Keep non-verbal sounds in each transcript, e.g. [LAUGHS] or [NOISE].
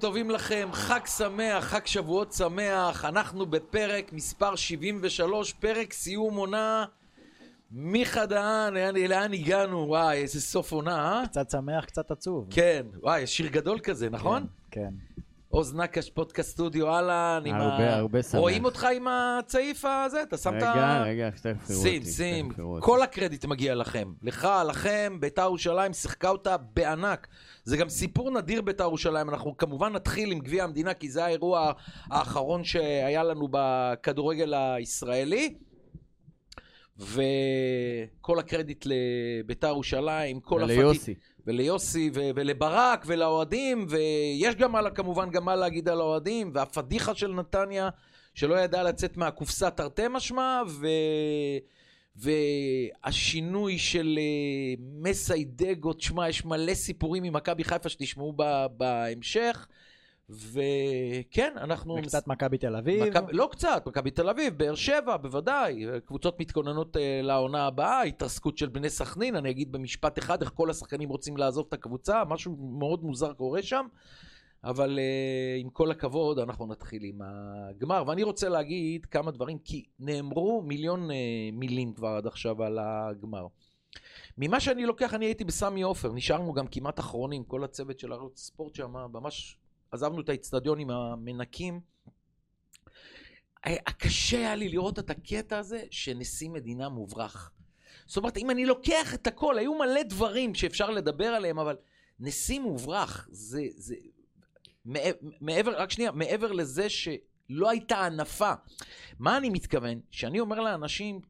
טובים לכם, חג שמח, חג שבועות שמח. אנחנו בפרק מספר 73, פרק סיום עונה. מיכה דהן, לאן, הגענו? וואי, איזה סוף עונה, אה? קצת שמח, קצת עצוב. כן, וואי, שיר גדול כזה, נכון? כן. עוז נקש, פודקאסט סטודיו, אהלן, עם הרבה, הרבה שמח. רואים אותך עם הצעיף הזה? אתה שמת... רגע, רגע, תכף יראו אותי. שים, שים. תכף. כל הקרדיט מגיע לכם. לך, לכם, בית"ר ירושלים שיחקה אותה בענק. זה גם סיפור נדיר בית"ר ירושלים. אנחנו כמובן נתחיל עם גביע המדינה, כי זה האירוע האחרון שהיה לנו בכדורגל הישראלי. וכל הקרדיט לבית"ר ירושלים, כל וליוסי. וליוסי ו- ולברק ולאוהדים, ויש גם על, כמובן גם מה להגיד על האוהדים, והפדיחה של נתניה, שלא ידעה לצאת מהקופסה תרתי משמע, ו... והשינוי של uh, מסיידגו, תשמע, יש מלא סיפורים ממכבי חיפה שתשמעו ב- בהמשך, וכן, אנחנו... וקצת מכבי תל אביב. מכבי- לא קצת, מכבי תל אביב, באר שבע, בוודאי. קבוצות מתכוננות אה, לעונה הבאה, התרסקות של בני סכנין, אני אגיד במשפט אחד איך כל השחקנים רוצים לעזוב את הקבוצה, משהו מאוד מוזר קורה שם. אבל אה, עם כל הכבוד, אנחנו נתחיל עם הגמר. ואני רוצה להגיד כמה דברים, כי נאמרו מיליון אה, מילים כבר עד עכשיו על הגמר. ממה שאני לוקח, אני הייתי בסמי עופר, נשארנו גם כמעט אחרונים, כל הצוות של ערוץ ספורט שם, ממש עזבנו את האיצטדיון עם המנקים. היה- קשה היה לי לראות את הקטע הזה שנשיא מדינה מוברח. זאת אומרת, אם אני לוקח את הכל, היו מלא דברים שאפשר לדבר עליהם, אבל נשיא מוברח, זה... זה מעבר, רק שנייה, מעבר לזה שלא הייתה הנפה. מה אני מתכוון? שאני אומר לאנשים,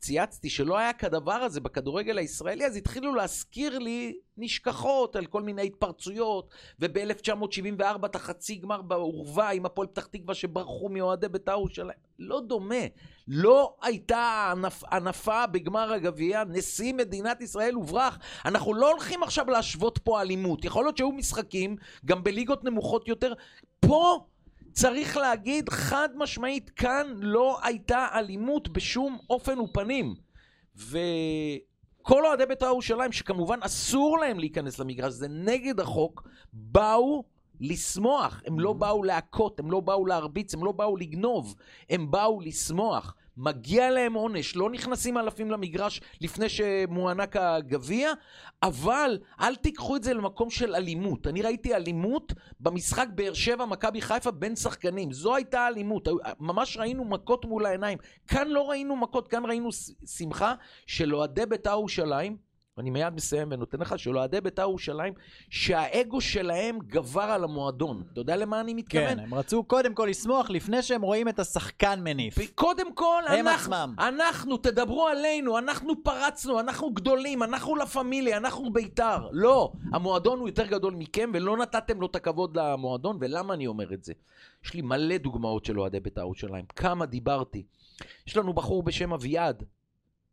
צייצתי שלא היה כדבר הזה בכדורגל הישראלי, אז התחילו להזכיר לי נשכחות על כל מיני התפרצויות, וב-1974 את החצי גמר בעורווה עם הפועל פתח תקווה שברחו מאוהדי בית"ר ירושלים. לא דומה. לא הייתה הנפ... הנפה בגמר הגביע, נשיא מדינת ישראל הוברח. אנחנו לא הולכים עכשיו להשוות פה אלימות. יכול להיות שהיו משחקים, גם בליגות נמוכות יותר. פה צריך להגיד חד משמעית, כאן לא הייתה אלימות בשום אופן ופנים. וכל אוהדי בית"ר ירושלים, שכמובן אסור להם להיכנס למגרש, זה נגד החוק, באו לשמוח. הם לא באו להכות, הם לא באו להרביץ, הם לא באו לגנוב, הם באו לשמוח. מגיע להם עונש, לא נכנסים אלפים למגרש לפני שמוענק הגביע, אבל אל תיקחו את זה למקום של אלימות. אני ראיתי אלימות במשחק באר שבע, מכבי חיפה בין שחקנים. זו הייתה אלימות, ממש ראינו מכות מול העיניים. כאן לא ראינו מכות, כאן ראינו שמחה של אוהדי בית"ר ירושלים. אני מיד מסיים ונותן לך, של אוהדי בית"ר ירושלים, שהאגו שלהם גבר על המועדון. אתה יודע למה אני מתכוון? כן, הם רצו קודם כל לשמוח לפני שהם רואים את השחקן מניף. קודם כל, הם אנחנו, עצמם. אנחנו, תדברו עלינו, אנחנו פרצנו, אנחנו גדולים, אנחנו לה פמיליה, אנחנו בית"ר. לא, המועדון הוא יותר גדול מכם, ולא נתתם לו את הכבוד למועדון, ולמה אני אומר את זה? יש לי מלא דוגמאות של אוהדי בית"ר ירושלים, כמה דיברתי. יש לנו בחור בשם אביעד,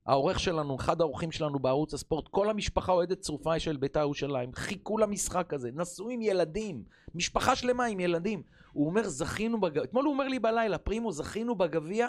העורך שלנו, אחד האורחים שלנו בערוץ הספורט, כל המשפחה אוהדת צרופה של בית"ר ירושלים, חיכו למשחק הזה, נסעו עם ילדים, משפחה שלמה עם ילדים. הוא אומר, זכינו בגביע, אתמול הוא אומר לי בלילה, פרימו, זכינו בגביע,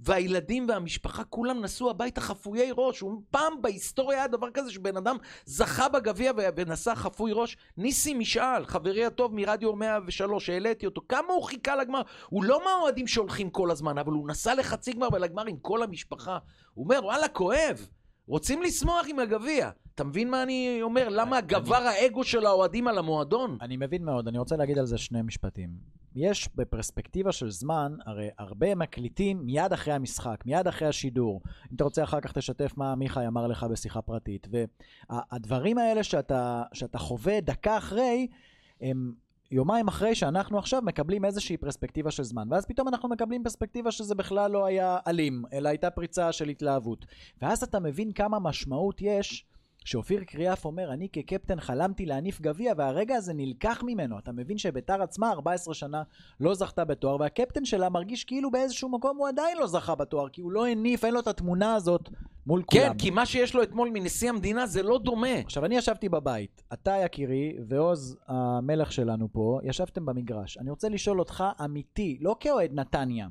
והילדים והמשפחה כולם נסעו הביתה חפויי ראש. הוא פעם בהיסטוריה היה דבר כזה שבן אדם זכה בגביע ונסע חפוי ראש. ניסים משאל, חברי הטוב מרדיו 103, העליתי אותו, כמה הוא חיכה לגמר? הוא לא מהאוהדים שהולכים כל הזמן, אבל הוא נסע לחצי גמר ולגמר עם כל המשפחה. הוא אומר, וואלה, כואב. רוצים לשמוח עם הגביע. אתה מבין מה אני אומר? למה גבר האגו של האוהדים על המועדון? אני מבין מאוד, אני רוצה להגיד על זה שני משפטים. יש בפרספקטיבה של זמן, הרי הרבה מקליטים מיד אחרי המשחק, מיד אחרי השידור. אם אתה רוצה אחר כך תשתף מה מיכאי אמר לך בשיחה פרטית. והדברים האלה שאתה, שאתה חווה דקה אחרי, הם יומיים אחרי שאנחנו עכשיו מקבלים איזושהי פרספקטיבה של זמן. ואז פתאום אנחנו מקבלים פרספקטיבה שזה בכלל לא היה אלים, אלא הייתה פריצה של התלהבות. ואז אתה מבין כמה משמעות יש שאופיר קריאף אומר, אני כקפטן חלמתי להניף גביע, והרגע הזה נלקח ממנו. אתה מבין שביתר עצמה 14 שנה לא זכתה בתואר, והקפטן שלה מרגיש כאילו באיזשהו מקום הוא עדיין לא זכה בתואר, כי הוא לא הניף, אין לו את התמונה הזאת מול כן, כולם. כי מה שיש לו אתמול מנשיא המדינה זה לא דומה. עכשיו, אני ישבתי בבית, אתה יקירי ועוז המלך שלנו פה, ישבתם במגרש. אני רוצה לשאול אותך אמיתי, לא כאוהד נתניה,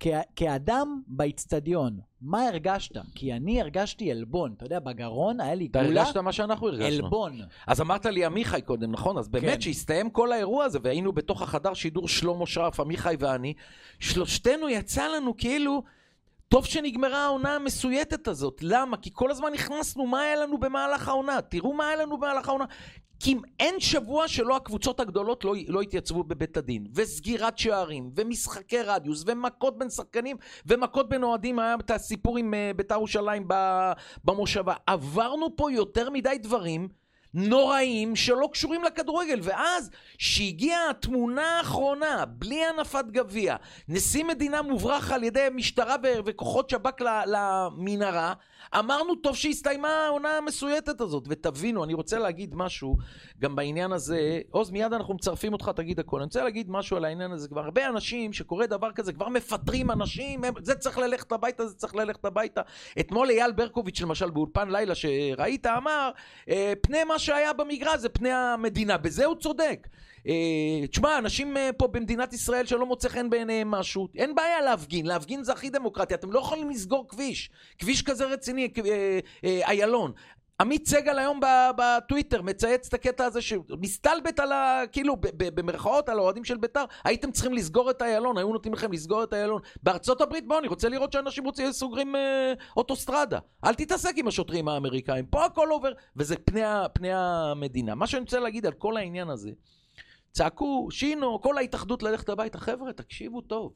כ- כאדם באיצטדיון, מה הרגשת? כי אני הרגשתי עלבון, אתה יודע, בגרון היה לי אתה גולה, הרגשת מה שאנחנו הרגשנו. עלבון. אז אמרת לי עמיחי קודם, נכון? אז באמת כן. שהסתיים כל האירוע הזה, והיינו בתוך החדר שידור שלמה שרף, עמיחי ואני, שלושתנו יצא לנו כאילו, טוב שנגמרה העונה המסויטת הזאת. למה? כי כל הזמן נכנסנו, מה היה לנו במהלך העונה? תראו מה היה לנו במהלך העונה. כי אין שבוע שלא הקבוצות הגדולות לא, לא התייצבו בבית הדין, וסגירת שערים, ומשחקי רדיוס, ומכות בין שחקנים, ומכות בין אוהדים, היה את הסיפור עם אה, בית"ר ירושלים במושבה. עברנו פה יותר מדי דברים נוראים שלא קשורים לכדורגל, ואז, שהגיעה התמונה האחרונה, בלי הנפת גביע, נשיא מדינה מוברח על ידי משטרה וכוחות שב"כ למנהרה, אמרנו, טוב שהסתיימה העונה המסויטת הזאת. ותבינו, אני רוצה להגיד משהו גם בעניין הזה. עוז, מיד אנחנו מצרפים אותך, תגיד הכל. אני רוצה להגיד משהו על העניין הזה. כבר הרבה אנשים שקורה דבר כזה, כבר מפטרים אנשים, הם, זה צריך ללכת הביתה, זה צריך ללכת הביתה. אתמול אייל ברקוביץ', למשל, באולפן לילה שראית, אמר, אה, פני מה שהיה במגרש זה פני המדינה. בזה הוא צודק. אה, תשמע, אנשים אה, פה במדינת ישראל שלא מוצא חן בעיניהם משהו, אין בעיה להפגין, להפגין זה הכי דמוקרטיה, אתם לא יכולים לסגור כביש, כביש כזה רציני, אה, אה, איילון. עמית סגל היום בטוויטר מצייץ את הקטע הזה שמסתלבט על ה... כאילו, במרכאות על האוהדים של בית"ר, הייתם צריכים לסגור את איילון, היו נותנים לכם לסגור את איילון. בארצות הברית, בואו, אני רוצה לראות שאנשים רוצים סוגרים אה, אוטוסטרדה. אל תתעסק עם השוטרים האמריקאים, פה הכל עובר, וזה פני, פני המדינה. מה שאני רוצה להגיד על כל העניין הזה, צעקו, שינו, כל ההתאחדות ללכת הביתה. חבר'ה, תקשיבו טוב.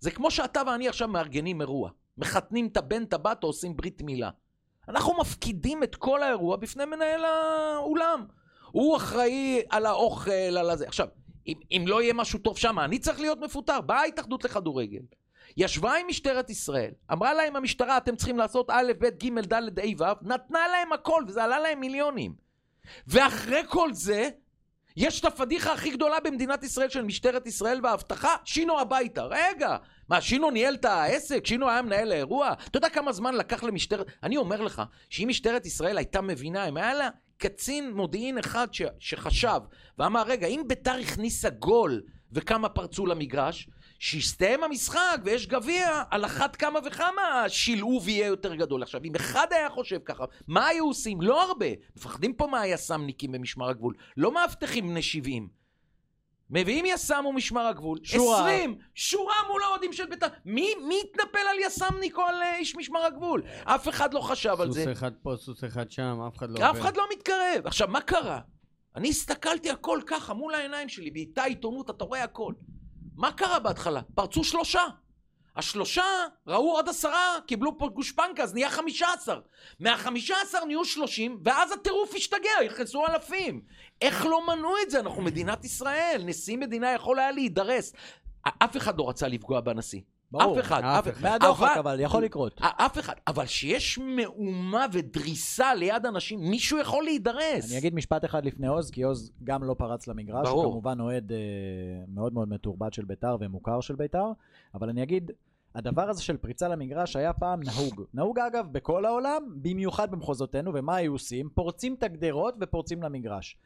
זה כמו שאתה ואני עכשיו מארגנים אירוע. מחתנים את הבן, את הבת או עושים ברית מילה. אנחנו מפקידים את כל האירוע בפני מנהל האולם. הוא אחראי על האוכל, על הזה. עכשיו, אם, אם לא יהיה משהו טוב שם, אני צריך להיות מפוטר. באה ההתאחדות לכדורגל. ישבה עם משטרת ישראל, אמרה להם המשטרה, אתם צריכים לעשות א', ב', ג', ד', ה', ו', נתנה להם הכל, וזה עלה להם מיליונים. ואחרי כל זה, יש את הפדיחה הכי גדולה במדינת ישראל של משטרת ישראל והאבטחה, שינו הביתה. רגע, מה, שינו ניהל את העסק? שינו היה מנהל האירוע? אתה יודע כמה זמן לקח למשטרת... אני אומר לך, שאם משטרת ישראל הייתה מבינה, אם היה לה קצין מודיעין אחד ש... שחשב ואמר, רגע, אם ביתר הכניסה גול וכמה פרצו למגרש, שיסתיים המשחק ויש גביע, על אחת כמה וכמה השילוב יהיה יותר גדול. עכשיו, אם אחד היה חושב ככה, מה היו עושים? לא הרבה. מפחדים פה מהיס"מניקים במשמר הגבול. לא מאבטחים בני 70. מביאים יס"מ ומשמר הגבול, שורה. 20, שורה מול האוהדים של בית"ר. מי, מי יתנפל על יס"מניק או על אה, איש משמר הגבול? אף אחד לא חשב על סוס זה. אחד פה, סוס אחד שם, אף אחד לא אף. אחד לא מתקרב. עכשיו, מה קרה? אני הסתכלתי הכל ככה, מול העיניים שלי, באיתה עיתונות, אתה רואה הכל. מה קרה בהתחלה? פרצו שלושה. השלושה ראו עוד עשרה, קיבלו פה גושפנקה, אז נהיה חמישה עשר. מהחמישה עשר נהיו שלושים, ואז הטירוף השתגע, נכנסו אלפים. איך לא מנעו את זה? אנחנו מדינת ישראל, נשיא מדינה יכול היה להידרס. אף אחד לא רצה לפגוע בנשיא. ברור. אף אחד. אף אחד. מהדוחק, אבל יכול לקרות. אף אחד. אבל שיש מהומה ודריסה ליד אנשים, מישהו יכול להידרס. אני אגיד משפט אחד לפני עוז, כי עוז גם לא פרץ למגרש, ברור. הוא כמובן אוהד אה, מאוד מאוד מתורבת של בית"ר ומוכר של בית"ר, אבל אני אגיד, הדבר הזה של פריצה למגרש היה פעם נהוג. נהוג אגב בכל העולם, במיוחד במחוזותינו, ומה היו עושים? פורצים את הגדרות ופורצים למגרש.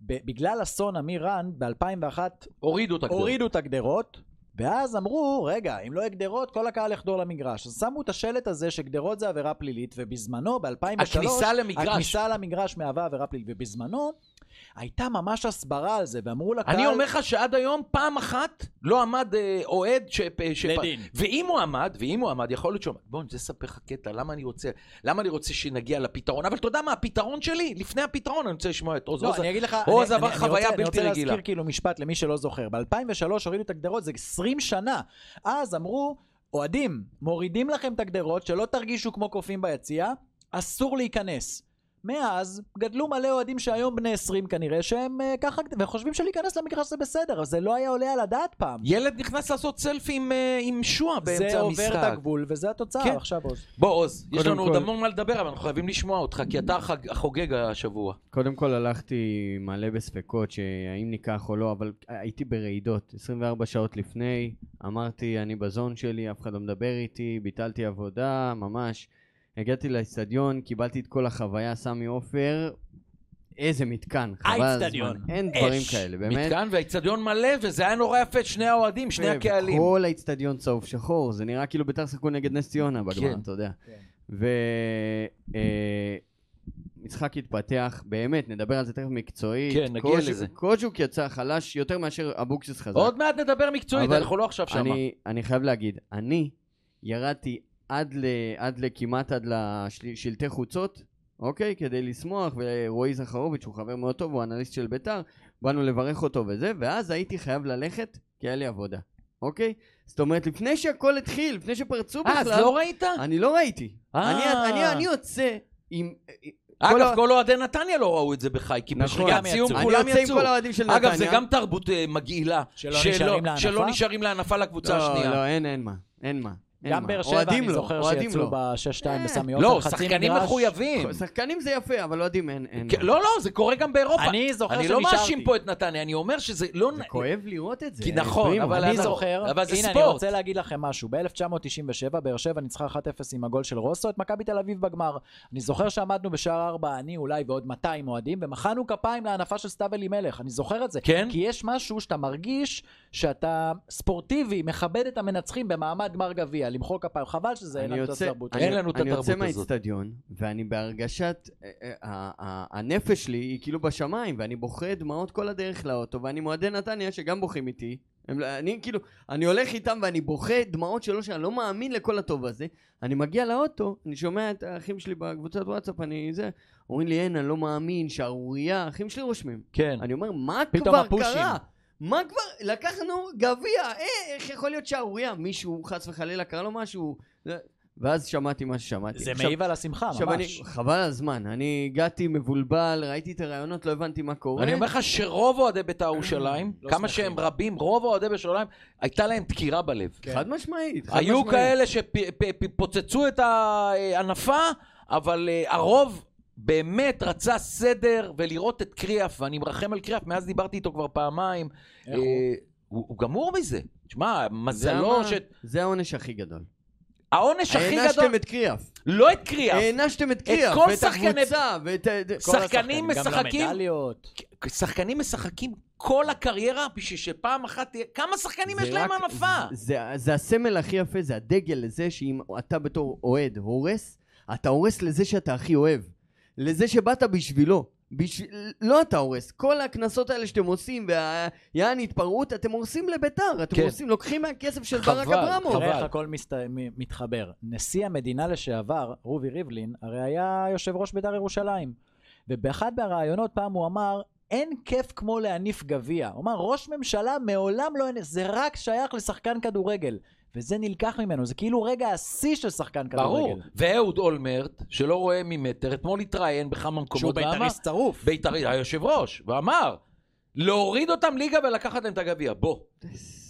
בגלל אסון אמיר רן, ב-2001 הורידו את הגדול. הורידו את הגדרות, ואז אמרו, רגע, אם לא יהיה גדרות, כל הקהל יחדור למגרש. אז שמו את השלט הזה שגדרות זה עבירה פלילית, ובזמנו, ב-2003... הכניסה למגרש. הכניסה למגרש מהווה עבירה פלילית, ובזמנו הייתה ממש הסברה על זה, ואמרו לקהל... אני אומר לך שעד היום פעם אחת לא עמד אה, אוהד ש... ש... לדין. ואם הוא עמד, ואם הוא עמד, יכול להיות שהוא עמד. בוא, אני רוצה לספר לך קטע, למה אני רוצה, למה אני רוצה שנגיע לפתרון, אבל אתה יודע מה, הפתרון שלי, לפני הפתרון, אני רוצה לשמוע את עוז. לא, עוז- אני אגיד לך, עוז אני- עבר חוויה רוצה- בלתי אני רוצה רגילה. להזכיר כאילו משפט למי שלא זוכר. ב-2003 הורידו את הגדרות, זה 20 שנה. אז אמרו, אוהדים, מורידים לכם את הגדרות, שלא תרגישו כמו קופים ביציע, אסור להיכנס. מאז גדלו מלא אוהדים שהיום בני 20 כנראה, שהם אה, ככה, וחושבים שלהיכנס למגרש זה בסדר, אבל זה לא היה עולה על הדעת פעם. ילד נכנס לעשות סלפי עם, אה, עם שועה באמצע זה המשחק. עובר את הגבול, וזה התוצאה כן. עכשיו עוז. בוא עוז, יש לנו עוד כל- המון מה לדבר, אבל אנחנו חייבים לשמוע אותך, כי אתה החג- החוגג השבוע. קודם כל הלכתי מלא בספקות שהאם ניקח או לא, אבל הייתי ברעידות. 24 שעות לפני, אמרתי, אני בזון שלי, אף אחד לא מדבר איתי, ביטלתי עבודה, ממש. הגעתי לאצטדיון, קיבלתי את כל החוויה, סמי עופר, איזה מתקן, חבל על הזמן. אין דברים אש. כאלה, באמת. מתקן והאיצטדיון מלא, וזה היה נורא יפה, שני האוהדים, שני הקהלים. כל האיצטדיון צהוב שחור, זה נראה כאילו ביתר שיחקו נגד נס ציונה בגמר, כן. אתה יודע. כן. ומשחק התפתח, באמת, נדבר על זה תכף מקצועית. כן, נגיע קוז'וק- לזה. קוז'וק יצא חלש יותר מאשר אבוקסיס חזק. עוד מעט נדבר מקצועית, אנחנו לא עכשיו שמה. אני, אני חייב להגיד, אני ירדתי עד, ל, עד לכמעט עד לשלטי חוצות, אוקיי? כדי לשמוח, ורועי זכרוביץ' הוא חבר מאוד טוב, הוא אנליסט של ביתר, באנו לברך אותו וזה, ואז הייתי חייב ללכת, כי היה לי עבודה, אוקיי? זאת אומרת, לפני שהכל התחיל, לפני שפרצו אה, אז בכלל, לא ראית? אני לא ראיתי. אה. אני, אני, אני יוצא עם... כל אגב, כל אוהדי נתניה לא ראו את זה בחי, כי נכון. גם סיום כולם יצאו. כל האוהדים של נתניה. אגב, זה גם תרבות אה, מגעילה. שלא נשארים להנפה? שלא נשארים להנפה לקבוצה לא, השנייה. לא, אין, אין מה. אין מה. גם. באר שבע, אני לא, זוכר שיצאו לא. ב-6-2 אה. בסמי לא, עופר, חצי שחקנים מגרש. מחויבים. שחקנים זה יפה, אבל אוהדים אין. אין כן. לא, לא, זה קורה גם באירופה. אני זוכר אני לא שנשארתי. מאשים פה את נתניה, אני אומר שזה לא... זה כואב לראות את זה. כי נכון. אבל אני זוכר, אבל זה הנה אני ספורט. רוצה להגיד לכם משהו, ב-1997 באר שבע ניצחה 1-0 עם הגול של רוסו את מכבי תל אביב בגמר. אני זוכר שעמדנו בשער 4, אני אולי ועוד 200 אוהדים, ומחאנו כפיים להנפה של סתיו אלימלך, אני זוכר את זה. כן? כי יש משהו שאתה מרגיש שאתה ספורטיבי, מכבד את המנצחים במעמד גמר גביע, למחוא כפיים, חבל שזה אין אני לנו את יוצא, התרבות. אין אני, לנו את אני התרבות יוצא הזאת. מהאיצטדיון, ואני בהרגשת, אה, אה, הנפש שלי היא כאילו בשמיים, ואני בוכה דמעות כל הדרך לאוטו, ואני מועדי נתניה שגם בוכים איתי. הם, לא- אני כאילו, אני הולך איתם ואני בוכה דמעות שלו, שאני לא מאמין לכל הטוב הזה. אני מגיע לאוטו, אני שומע את האחים שלי בקבוצת וואטסאפ, אני זה, אומרים לי, אין, אני לא מאמין, שערורייה, האחים שלי רושמים. כן. אני אומר, מה פתאום כבר הפושים. קרה? מה כבר, לקחנו גביע, אה, איך יכול להיות שערורייה? מישהו חס וחלילה קרה לו משהו? ואז שמעתי מה ששמעתי. זה עכשיו- מעיב על השמחה, עכשיו אני, ממש. חבל על הזמן, אני הגעתי מבולבל, ראיתי את הרעיונות, לא הבנתי מה קורה. אני אומר לך שרוב אוהדי בית"ר [CLEARS THROAT] ירושלים, לא כמה שמחים. שהם רבים, רוב אוהדי בית"ר ירושלים, הייתה להם דקירה בלב. חד משמעית, חד היו משמעית. כאלה שפוצצו את ההנפה, אבל אה, הרוב באמת רצה סדר ולראות את קריאף, ואני מרחם על קריאף, מאז דיברתי איתו כבר פעמיים. איך הוא? אה, הוא הוא גמור מזה. תשמע, זה מזלו מה- ש... זה העונש הכי גדול. העונש הכי גדול, הענשתם את קריאף. לא את קריאף, הענשתם את קריאף, כל ואת שחקני- הקבוצה, ואת... ה- כל שחקנים השחקנים, גם משחקים- למדליות. שחקנים משחקים כל הקריירה בשביל שפעם אחת תהיה... כמה שחקנים יש זה להם הנפה? זה, זה, זה הסמל הכי יפה, זה הדגל לזה שאם אתה בתור אוהד הורס, אתה הורס לזה שאתה הכי אוהב. לזה שבאת בשבילו. בשביל... לא אתה הורס. כל הקנסות האלה שאתם עושים, והיען התפרעות, אתם הורסים לביתר. אתם כן. הורסים, לוקחים מהכסף של חבל, ברק אברמוב. חבל. איך הכל מסת... מתחבר. נשיא המדינה לשעבר, רובי ריבלין, הרי היה יושב ראש בית"ר ירושלים. ובאחד מהראיונות פעם הוא אמר, אין כיף כמו להניף גביע. הוא אמר, ראש ממשלה מעולם לא... זה רק שייך לשחקן כדורגל. וזה נלקח ממנו, זה כאילו רגע השיא של שחקן כדורגל. ברור. ואהוד אולמרט, שלא רואה ממטר, אתמול התראיין בכמה מקומות. שהוא בית"ריסט צרוף. בית"רי, היושב ראש, ואמר, להוריד אותם ליגה ולקחת להם את הגביע. בוא,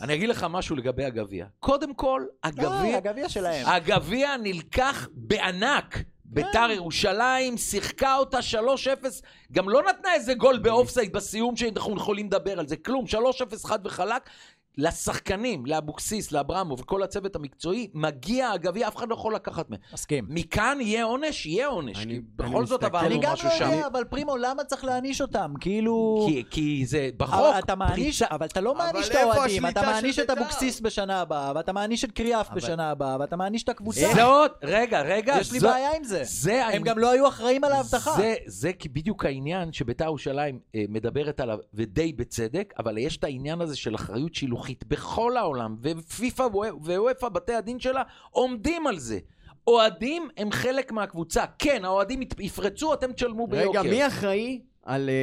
אני אגיד לך משהו לגבי הגביע. קודם כל, לא, הגביע, הגביע שלהם. הגביע נלקח בענק. ביתר ירושלים שיחקה אותה 3-0, גם לא נתנה איזה גול באופסייד בסיום שאנחנו יכולים לדבר על זה, כלום, 3-0 חד וחלק. לשחקנים, לאבוקסיס, לאברמוב וכל הצוות המקצועי, מגיע הגביע, אף אחד לא יכול לקחת מהם. מסכים. מכאן יהיה עונש? יהיה עונש. אני- כי אני בכל זאת מסתכל- עברנו אני גם משהו לא שם. יודע, אבל פרימו, למה צריך להעניש אותם? כאילו... כי, כי זה בחוק. אתה מעניש, פריצה- אבל אתה לא מעניש את האוהדים, אתה מעניש את בית"ר? אבוקסיס בשנה הבאה, ואתה מעניש את קריאף אבל- בשנה הבאה, ואתה מעניש את הקבוצה. זאת, רגע, רגע. יש לי זו- בעיה עם זה. זה הם גם לא היו אחראים על האבטחה. זה, זה בדיוק העניין שבית"ר ירושלים אה, מדברת עליו, ודי בצדק, אבל יש את העניין הזה של אחריות שילוחית בכל העולם, ופיפ"א ואופ"א, בתי הדין שלה, עומדים על זה. אוהדים הם חלק מהקבוצה. כן, האוהדים יפרצו, אתם תשלמו ביוקר. רגע, מי אחראי על, אה,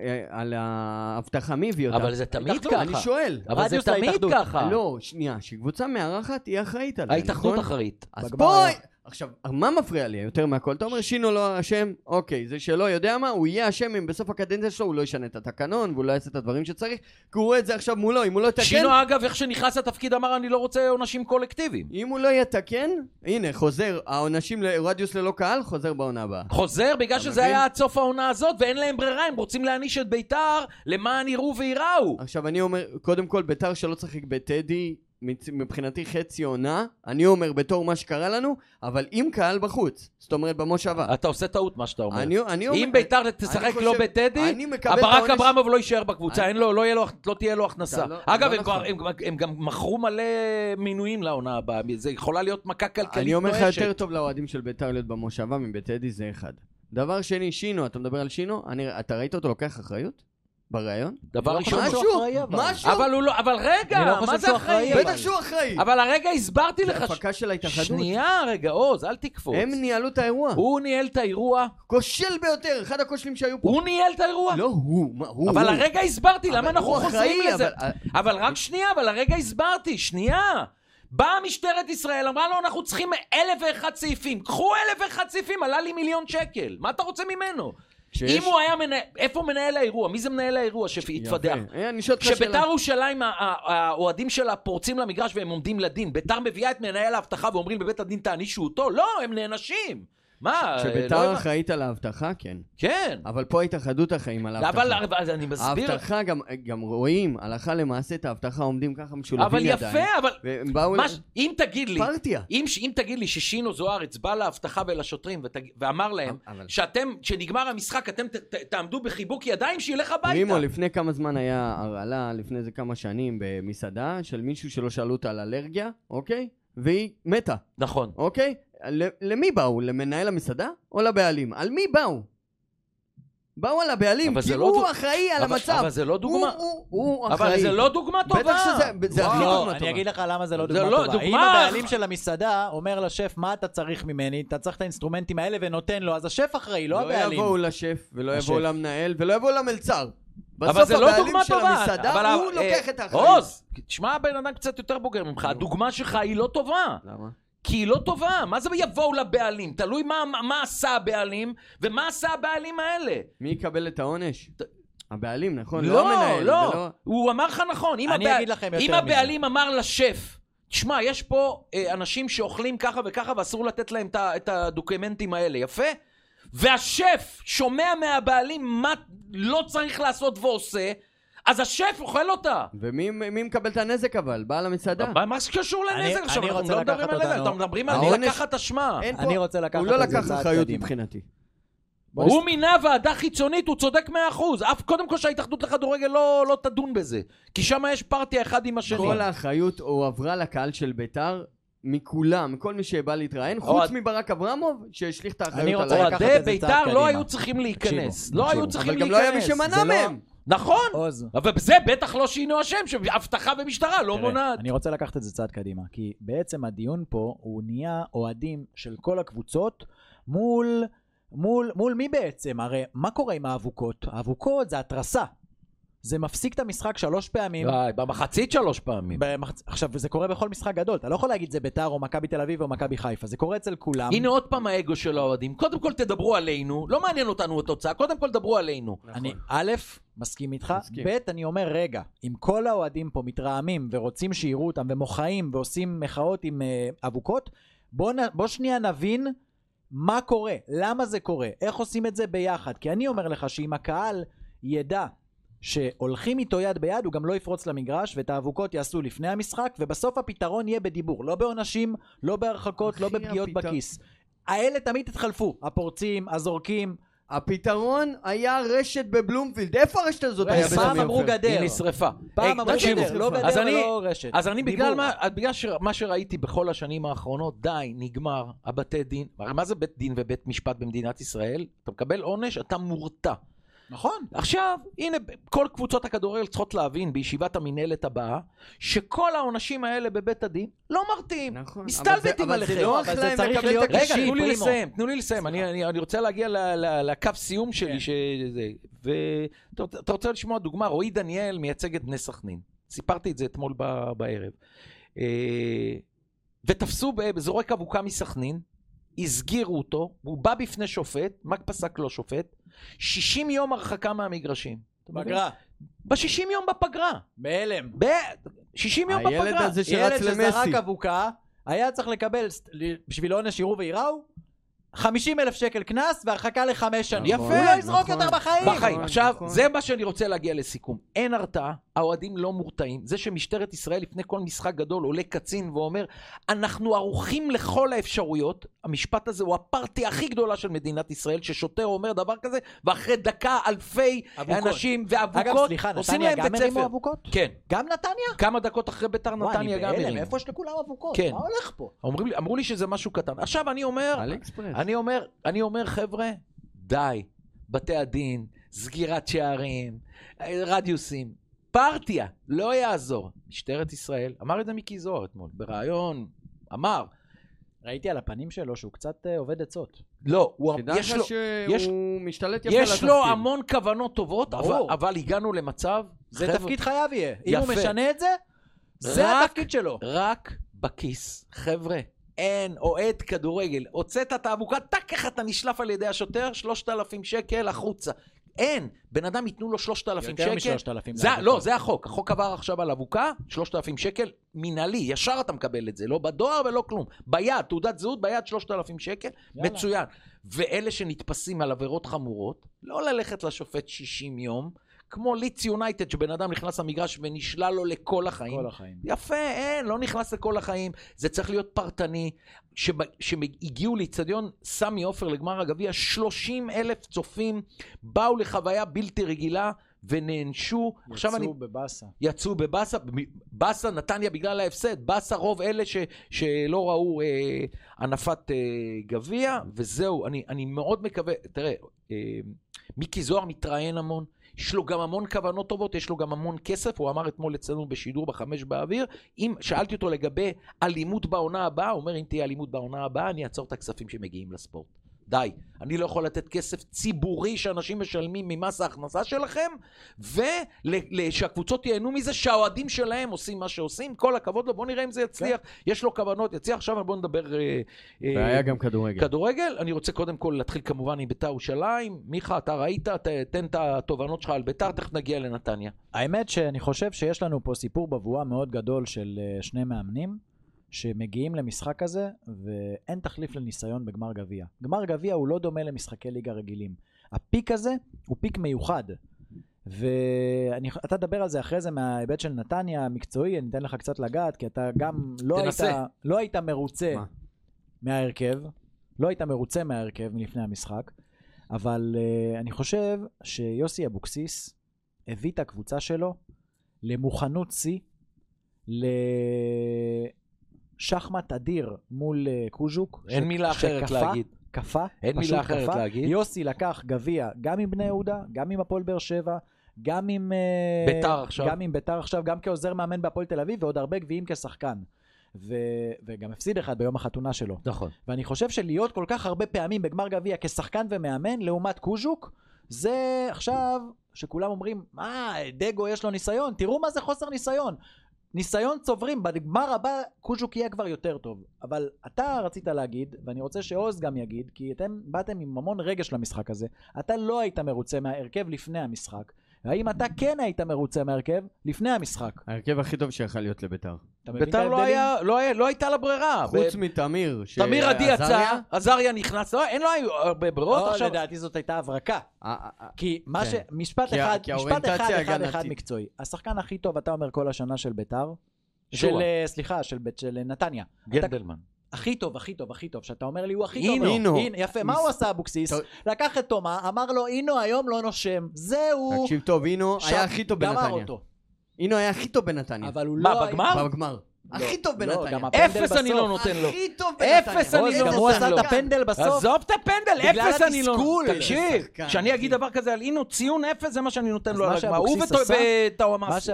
אה, אה, על האבטחה? מי הביא אותה? אבל זה תמיד ההתאחדות. ככה. אני שואל. אבל זה תמיד להתאחדות. ככה. לא, שנייה, שקבוצה מארחת היא אחראית עליה, ההתאחדות נכון? אחראית. אז בואי... עכשיו, מה מפריע לי יותר מהכל? אתה אומר שינו לא אשם, אוקיי, זה שלא יודע מה, הוא יהיה אשם אם בסוף הקדנציה שלו הוא לא ישנה את התקנון והוא לא יעשה את הדברים שצריך, כי הוא רואה את זה עכשיו מולו, אם הוא לא יתקן, שינו אגב, איך שנכנס לתפקיד אמר אני לא רוצה עונשים קולקטיביים. אם הוא לא יתקן, הנה, חוזר, העונשים לרדיוס ללא קהל, חוזר בעונה הבאה. חוזר בגלל שזה מבין? היה עד סוף העונה הזאת ואין להם ברירה, הם רוצים להעניש את בית"ר למען יראו וייראו. עכשיו אני אומר, קודם כל, ביתר שלא צחק בטדי, מבחינתי חצי עונה, אני אומר בתור מה שקרה לנו, אבל עם קהל בחוץ. זאת אומרת במושבה. אתה עושה טעות מה שאתה אומר. אני, אני אומר... אם ביתר תשחק חושב- לא בטדי, אני מקבל את ברק העונש- אברמוב לא יישאר בקבוצה, אני- לא יהיה לו- לא תהיה לו הכנסה. לא- אגב, לא הם נכון. הם גם- הם גם מכרו מלא מינויים לעונה הבאה, זה יכולה להיות מכה כלכלית אני אומר לך נואשת. יותר טוב לאוהדים של ביתר להיות במושבה מבטדי זה אחד. דבר שני, שינו, אתה מדבר על שינו? אני, אתה ראית אותו לוקח אחריות? בריאיון? דבר לא ראשון, משהו, אחראי, אבל. משהו. אבל הוא לא, אבל רגע, אני לא מה חושב זה שהוא אחראי? אחראי, בטח שהוא אחראי. אבל הרגע הסברתי זה לך... ש- הפקה של ההתאחדות. שנייה, רגע, עוז, אל תקפוץ. הם ניהלו את האירוע. הוא ניהל את האירוע, כושל ביותר, אחד הכושלים שהיו פה. הוא ניהל את האירוע. לא הוא, מה, הוא. אבל. הרגע הסברתי, למה אבל אנחנו חוזרים לזה? אבל- אבל רק שנייה, אבל הרגע הסברתי, שנייה. באה משטרת ישראל, אמרה לו, אנחנו צריכים אלף ואחד סעיפים. קחו אלף ואחד סעיפים, עלה לי מיליון שקל. מה אתה רוצה ממנו? כשיש- אם הוא היה מנהל... איפה מנהל האירוע? מי זה מנהל האירוע שהתפתח? יפה. אה, כשביתר. ירושלים, האוהדים שלה פורצים למגרש והם עומדים לדין, ביתר מביאה את מנהל האבטחה ואומרים בבית הדין תענישו אותו? לא, הם נענשים. מה? כשביתר לא הבנ- אחראית על האבטחה, כן. כן. אבל פה ההתאחדות אחראים על האבטחה. אבל אבל אני מסביר... האבטחה, גם, גם רואים, הלכה למעשה את האבטחה עומדים ככה משולבים אבל ידיים. יפה, אבל... והם באו... אם תגיד לי... פרטיה. אם, ש- אם תגיד לי ששינו זוארץ בא לאבטחה ולשוטרים. ואמר להם אבל- שאתם, כשנגמר המשחק, אתם ת, ת, תעמדו בחיבוק ידיים, שילך הביתה. רימו, לפני כמה זמן היה הרעלה, לפני איזה כמה שנים, במסעדה, של מישהו שלא שאלו אותה על אלרגיה, אוקיי? והיא מתה, נכון. אוקיי? ל- למי באו? למנהל המסעדה? או לבעלים? על מי באו? באו על הבעלים, אבל כי זה לא הוא דו- אחראי על אבל- המצב. אבל זה לא דוגמה. הוא, הוא, הוא אחראי. אבל זה לא דוגמה טובה. בטח שזה- זה הכי לא, דוגמה אני טובה. אגיד לך למה זה לא זה דוגמה לא- טובה. אם דוגמה- הבעלים של המסעדה אומר לשף, מה אתה צריך ממני? אתה צריך את האינסטרומנטים האלה ונותן לו, אז השף אחראי, לא לא הבעלים. יבואו לשף, ולא. יבואו למנהל, ולא יבואו למלצר. אבל בסוף זה לא הבעלים דוגמה של טובה. המסעדה, אבל הוא ה- לוקח אה, את האחריות. עוז, תשמע, הבן אדם קצת יותר בוגר ממך. הדוגמה שלך היא לא טובה. למה? כי היא לא טובה. מה זה יבואו לבעלים? תלוי מה, מה, מה עשה הבעלים, ומה עשה הבעלים האלה. מי יקבל את העונש? הבעלים, נכון? לא, המנהל, לא, ולא- הוא אמר לך נכון. אם, אני הבע... אגיד לכם יותר אם מזה. הבעלים אמר לשף, תשמע, יש פה אה, אנשים שאוכלים ככה וככה ואסור לתת להם את הדוקומנטים האלה, יפה? והשף שומע מהבעלים מה לא צריך לעשות ועושה, אז השף אוכל אותה. ומי מי מקבל את הנזק אבל? בעל המסעדה? מה- מה שקשור אני- לנזק עכשיו? אני אנחנו רוצה לא לקחת מדברים על זה, אותנו- אנחנו מדברים על העונש- לקחת אשמה. אין פה- אני רוצה לקחת הוא לא את זה לקח צעד אחריות קדימה. מבחינתי. בוא הוא מינה ועדה חיצונית, הוא צודק מאה אחוז. אף קודם כל שההתאחדות לכדורגל לא, לא תדון בזה. כי שם יש פרטיה אחד עם השני. כל האחריות הועברה לקהל של ביתר, מכולם, מכל מי שבא להתראיין, חוץ מברק אברמוב, שהשליך את אני האחריות רוצה עליי. לקחת אוהדי את זה בית"ר לא. היו צריכים להיכנס. לא היו. צריכים אבל להיכנס. גם לא היה מי שמנע זה לא- מהם. נכון. אבל בזה בטח לא שינו אשם, שאבטחה ומשטרה לא מונעת. אני רוצה לקחת את זה צעד קדימה, כי בעצם הדיון פה הוא נהיה אוהדים של כל הקבוצות מול, מול, מול מי בעצם? הרי מה קורה עם האבוקות? האבוקות זה התרסה. זה מפסיק את המשחק שלוש פעמים. וואי, במחצית שלוש פעמים. במחצ... עכשיו, זה קורה בכל משחק גדול, אתה לא יכול להגיד זה ביתר או מכבי תל אביב או מכבי חיפה, זה קורה אצל כולם. הנה עוד פעם האגו של האוהדים. קודם כל תדברו עלינו, לא מעניין אותנו התוצאה, קודם כל דברו עלינו. אני, א', מסכים איתך, מסכים. ב', אני אומר, רגע, אם כל האוהדים פה מתרעמים ורוצים שיראו אותם ומוחאים ועושים מחאות עם אה, אבוקות, בוא, נ, בוא שנייה נבין מה קורה, למה זה קורה, איך עושים את זה ביחד. כי אני אומר לך שאם הקהל ידע שהולכים איתו יד ביד, הוא גם לא יפרוץ למגרש, ואת האבוקות יעשו לפני המשחק, ובסוף הפתרון יהיה בדיבור, לא בעונשים, לא בהרחקות, לא בפגיעות הפתר- בכיס. האלה תמיד התחלפו, הפורצים, הזורקים, הפתרון היה רשת בבלומפילד. איפה הרשת הזאת היה פעם אמרו? גדר. היא נשרפה. פעם אמרו גדר, לא אז גדר אני- ולא רשת. אז אני בגלל. מה, בגלל ש- מה שראיתי בכל השנים האחרונות, די, נגמר, הבתי דין, מה זה בית דין ובית משפט במדינת ישראל? אתה מקבל עונש, אתה מורתע. נכון. עכשיו, הנה, כל קבוצות הכדורגל צריכות להבין בישיבת המינהלת הבאה, שכל העונשים האלה בבית הדין לא מרתיעים. נכון. מסתלבטים אבל זה- אבל עליכם. זה נוח אבל זה להם צריך לקבל להיות- את רגע, הקשים. תנו לי. לסיים, תנו לי לסיים, אני, אני, אני רוצה להגיע ל, ל, לקו סיום שלי, כן. ואתה אתה רוצה לשמוע דוגמה, רועי דניאל מייצג את בני סכנין, סיפרתי את זה אתמול ב, בערב, אה, ותפסו, ב- זורק אבוקה מסכנין, הסגירו אותו, הוא בא בפני שופט, מה פסק לו שופט? 60 יום הרחקה מהמגרשים. פגרה. ב-60 יום בפגרה. בהלם. ב-60 יום הילד בפגרה. הזה שרץ ילד שזרק למסי. אבוקה, היה צריך לקבל, בשביל עונש יראו וייראו, 50 אלף שקל קנס והרחקה לחמש שנים. יפה, הוא לא יזרוק נכון. יותר בחיים. בחיים. נכון, עכשיו, נכון. זה מה שאני רוצה להגיע לסיכום. אין הרתעה, האוהדים לא מורתעים. זה שמשטרת ישראל לפני כל משחק גדול עולה קצין ואומר, אנחנו ערוכים לכל האפשרויות, המשפט הזה הוא הפרטי הכי גדולה של מדינת ישראל, ששוטר אומר דבר כזה, ואחרי דקה אלפי אבוקות. אנשים ואבוקות אגב, סליחה, עושים נתניה להם גם בית הרימו ספר. אבוקות? כן, גם נתניה? כמה דקות אחרי ביתר נתניה גם הרימו. איפה יש לכולם אבוקות? כן. מה הולך פה? אומרים לי- אמרו לי שזה משהו קטן. עכשיו אני אומר. אני אומר, אני אומר, חבר'ה, די. בתי הדין, סגירת שערים, אה, רדיוסים, פרטיה, לא יעזור. משטרת ישראל, אמר את זה מיקי זוהר אתמול, בריאיון, אמר, ראיתי על הפנים שלו שהוא קצת אה, עובד עצות. לא, הוא, תדע יש לך לו, יש- שהוא משתלט יפה על. יש לו המון כוונות טובות, אבל, ברור. אבל הגענו למצב, זה חבר'ה, תפקיד חייו יהיה. אם הוא יפה. משנה את זה, זה רק- התפקיד שלו. רק בכיס. חבר'ה, אין אוהד כדורגל. הוצאת את האבוקה, טק, איך אתה נשלף על ידי השוטר, 3,000 שקל החוצה. אין. בן אדם ייתנו לו 3,000 יותר שקל. משלושת אלפים. זה, לא, זה החוק. החוק עבר עכשיו על אבוקה, 3,000 שקל, מינהלי, ישר אתה מקבל את זה, לא בדואר ולא כלום. ביד, תעודת זהות ביד, 3,000 שקל, יאללה. מצוין. ואלה שנתפסים על עבירות חמורות, לא ללכת לשופט 60 יום, כמו ליץ יונייטד, שבן אדם נכנס למגרש ונשלל לו לכל החיים. כל החיים. יפה, אין, לא נכנס לכל החיים. זה צריך להיות פרטני. שהגיעו לאיצטדיון סמי עופר לגמר הגביע, 30 אלף צופים באו לחוויה בלתי רגילה ונענשו. עכשיו אני... יצאו בבאסה. יצאו בבאסה, באסה נתניה בגלל ההפסד, באסה רוב אלה ש, שלא ראו אה, הנפת אה, גביע, וזהו, אני, אני מאוד מקווה, תראה, אה, מיקי זוהר מתראיין המון, יש לו גם המון כוונות טובות, יש לו גם המון כסף, הוא אמר אתמול אצלנו בשידור בחמש באוויר, אם שאלתי אותו לגבי אלימות בעונה הבאה, הוא אומר אם תהיה אלימות בעונה הבאה, אני אעצור את הכספים שמגיעים לספורט. די. אני לא יכול לתת כסף ציבורי שאנשים משלמים ממס ההכנסה שלכם, ושהקבוצות ייהנו מזה שהאוהדים שלהם עושים מה שעושים. כל הכבוד לו, בוא נראה אם זה יצליח. יש לו כוונות, יצליח. עכשיו בוא נדבר... אה, אה, והיה גם כדורגל. כדורגל. אני רוצה קודם כל להתחיל כמובן עם ביתר ירושלים. מיכה, אתה ראית, ת- תן את התובנות שלך על ביתר, תכף נגיע לנתניה. האמת שאני חושב שיש לנו פה סיפור בבואה מאוד גדול של אה, שני מאמנים שמגיעים למשחק הזה ואין תחליף לניסיון בגמר גביע. גמר גביע הוא לא דומה למשחקי ליגה רגילים. הפיק הזה הוא פיק מיוחד. ואתה תדבר על זה אחרי זה מההיבט של נתניה המקצועי, אני אתן לך קצת לגעת, כי אתה גם לא, היית. לא היית מרוצה מה? מההרכב, לא היית מרוצה מההרכב מלפני המשחק, אבל uh, אני חושב שיוסי אבוקסיס הביא את הקבוצה שלו למוכנות שיא, לשחמט אדיר מול uh, קוז'וק. אין ש- מילה אחרת שקפא, להגיד. קפא, אין מילה אחרת קפא. להגיד. יוסי לקח גביע גם עם בני יהודה, גם עם הפועל באר שבע, גם עם... אה, ביתר עכשיו. גם עם ביתר עכשיו, גם כעוזר מאמן בהפועל תל אביב, ועוד הרבה גביעים כשחקן. ו... וגם הפסיד אחד ביום החתונה שלו. נכון. ואני חושב שלהיות כל כך הרבה פעמים בגמר גביע כשחקן ומאמן, לעומת קוז'וק, זה עכשיו שכולם אומרים, מה, דגו יש לו ניסיון, תראו מה זה חוסר ניסיון. ניסיון צוברים, בגמר הבא קוז'וק יהיה כבר יותר טוב. אבל אתה רצית להגיד, ואני רוצה שעוז גם יגיד, כי אתם באתם עם המון רגש למשחק הזה, אתה לא היית מרוצה מההרכב לפני המשחק. והאם אתה כן היית מרוצה מההרכב לפני המשחק? ההרכב הכי טוב שיכול להיות לביתר. ביתר לא? היה, לא, היה, לא הייתה לה ברירה. חוץ ב- מתמיר. ש- תמיר עדי יצא, עזריה, עזריה נכנס, לא, אין לו הרבה ברירות לא, עכשיו. לדעתי זאת הייתה הברקה. אה, אה, אה, כי מה כן. ש... משפט כי אחד, כי משפט אחד, אחד, ההגנתית. אחד מקצועי. השחקן הכי טוב, אתה אומר כל השנה של ביתר? של, סליחה, של נתניה. גנדלמן. הכי טוב, הכי טוב, הכי טוב, שאתה אומר לי הוא הכי אינו. טוב. אינו. הנה, יפה, מה מס- הוא עשה אבוקסיס? לקח את תומה, אמר לו, אינו היום לא נושם. זהו. תקשיב טוב, אינו היה הכי טוב גמר בנתניה. אותו. אינו היה הכי טוב בנתניה. אבל הוא מה, לא... בגמר? בגמר. לא, הכי טוב לא, בנתניה. אפס אני. לא נותן לו. הכי טוב בנתניה. אפס אני לא גם הוא נותן עשה לו. את הפנדל בסוף. עזוב את הפנדל, אפס אני לא... התסכול. תקשיב, שחקן, כשאני אגיד. דבר כזה על אינו, ציון אפס זה מה שאני נותן לו מה על הגמר. הוא שאבוקסיס עשה- מה וטאוואמאסי.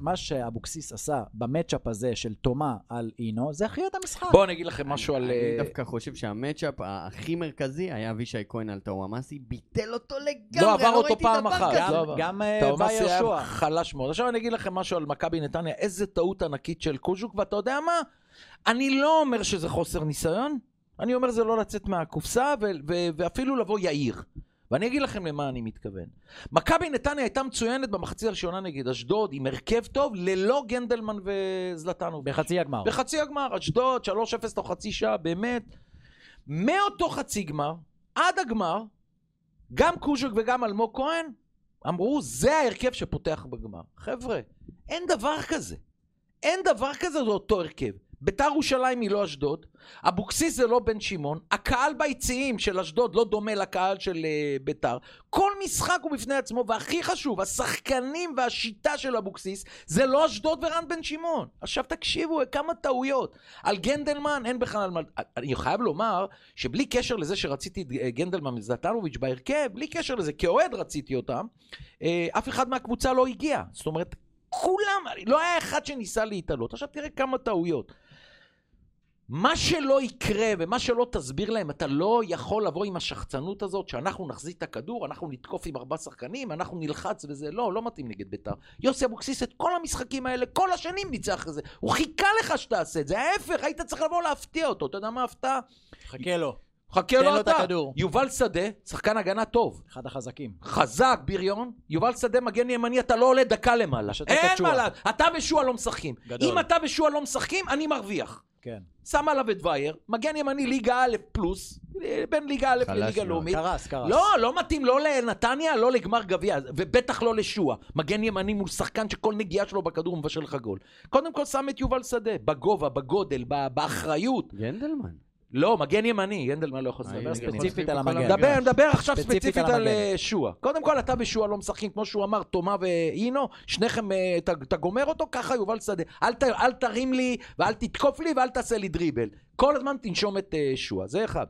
מה שאבוקסיס עשה במצ'אפ הזה של תומה על אינו, זה הכריע את המשחק. בואו אני אגיד לכם משהו על... אני אה, דווקא חושב שהמצ'אפ הכי מרכזי היה אבישי כהן על טאוואמאסי, ביטל אותו לגמרי, לא עבר אותו ראיתי פעם אחת. גם- לא אה, היה יהושע. חלש מאוד. עכשיו אני אגיד לכם משהו על מכבי נתניה, איזה טעות ענקית של קוז'וק, ואתה יודע מה? אני לא אומר שזה חוסר ניסיון, אני אומר זה לא לצאת מהקופסה ו- ו- ואפילו לבוא יאיר. ואני אגיד לכם למה אני מתכוון. מכבי נתניה הייתה מצוינת במחצית הראשונה נגד אשדוד, עם הרכב טוב, ללא גנדלמן וזלטנוב. בחצי הגמר. בחצי הגמר, אשדוד, 3-0 תוך חצי שעה, באמת. מאותו חצי גמר, עד הגמר, גם קוז'וק וגם אלמוג כהן אמרו, זה ההרכב שפותח בגמר. חבר'ה, אין דבר כזה. אין דבר כזה, זה אותו הרכב. ביתר ירושלים היא לא אשדוד, אבוקסיס זה לא בן שמעון, הקהל ביציעים של אשדוד לא דומה לקהל של uh, ביתר. כל משחק הוא בפני עצמו, והכי חשוב, השחקנים והשיטה של אבוקסיס זה לא אשדוד ורן בן שמעון. עכשיו תקשיבו, כמה טעויות. על גנדלמן אין בכלל מה... אני חייב לומר שבלי קשר לזה שרציתי את אה, גנדלמן וזלטנוביץ' בהרכב, בלי קשר לזה, כאוהד רציתי אותם, אה, אף אחד מהקבוצה לא הגיע. זאת אומרת, כולם, לא היה אחד שניסה להתעלות. עכשיו תראה כמה טעויות. מה שלא יקרה ומה שלא תסביר להם, אתה לא יכול לבוא עם השחצנות הזאת שאנחנו נחזיק את הכדור, אנחנו נתקוף עם ארבעה שחקנים, אנחנו נלחץ וזה, לא, לא מתאים נגד בית"ר. יוסי אבוקסיס את כל המשחקים האלה, כל השנים ניצח את זה. הוא חיכה לך שתעשה את זה, ההפך, היית צריך לבוא להפתיע אותו. אתה יודע מה ההפתעה? חכה לו. חכה לו לו את אתה. הכדור. יובל שדה, שחקן הגנה טוב. אחד החזקים. חזק, בריון, יובל שדה מגן ימני, אתה לא עולה דקה למעלה. אין. מה לה... אתה ושועה לא משחקים. גדול. אם אתה ושועה לא משחקים, אני מרוויח. כן. שם עליו את וייר, מגן ימני ליגה א' פלוס, בין ליגה א' לליגה. לאומית. קרס, קרס. לא, לא מתאים לא לנתניה, לא לגמר גביע, ובטח לא לשועה. מגן ימני מול שחקן שכל נגיעה שלו בכדור מבשל לך גול. קודם כל שם את יובל שדה, בגובה, בגודל, באחריות. גנדלמן. לא, מגן ימני, ינדלמן לא יכול אה, לדבר הנה, ספציפית. על המגן. נדבר, נדבר עכשיו ספציפית על שועה. קודם כל, אתה ושועה לא משחקים, כמו שהוא אמר, תומה ואינו, שניכם, אה, אתה גומר אותו, ככה יובל שדה. אל תרים לי, ואל תתקוף לי, ואל תעשה לי דריבל. כל הזמן תנשום את אה, שועה, זה אחד.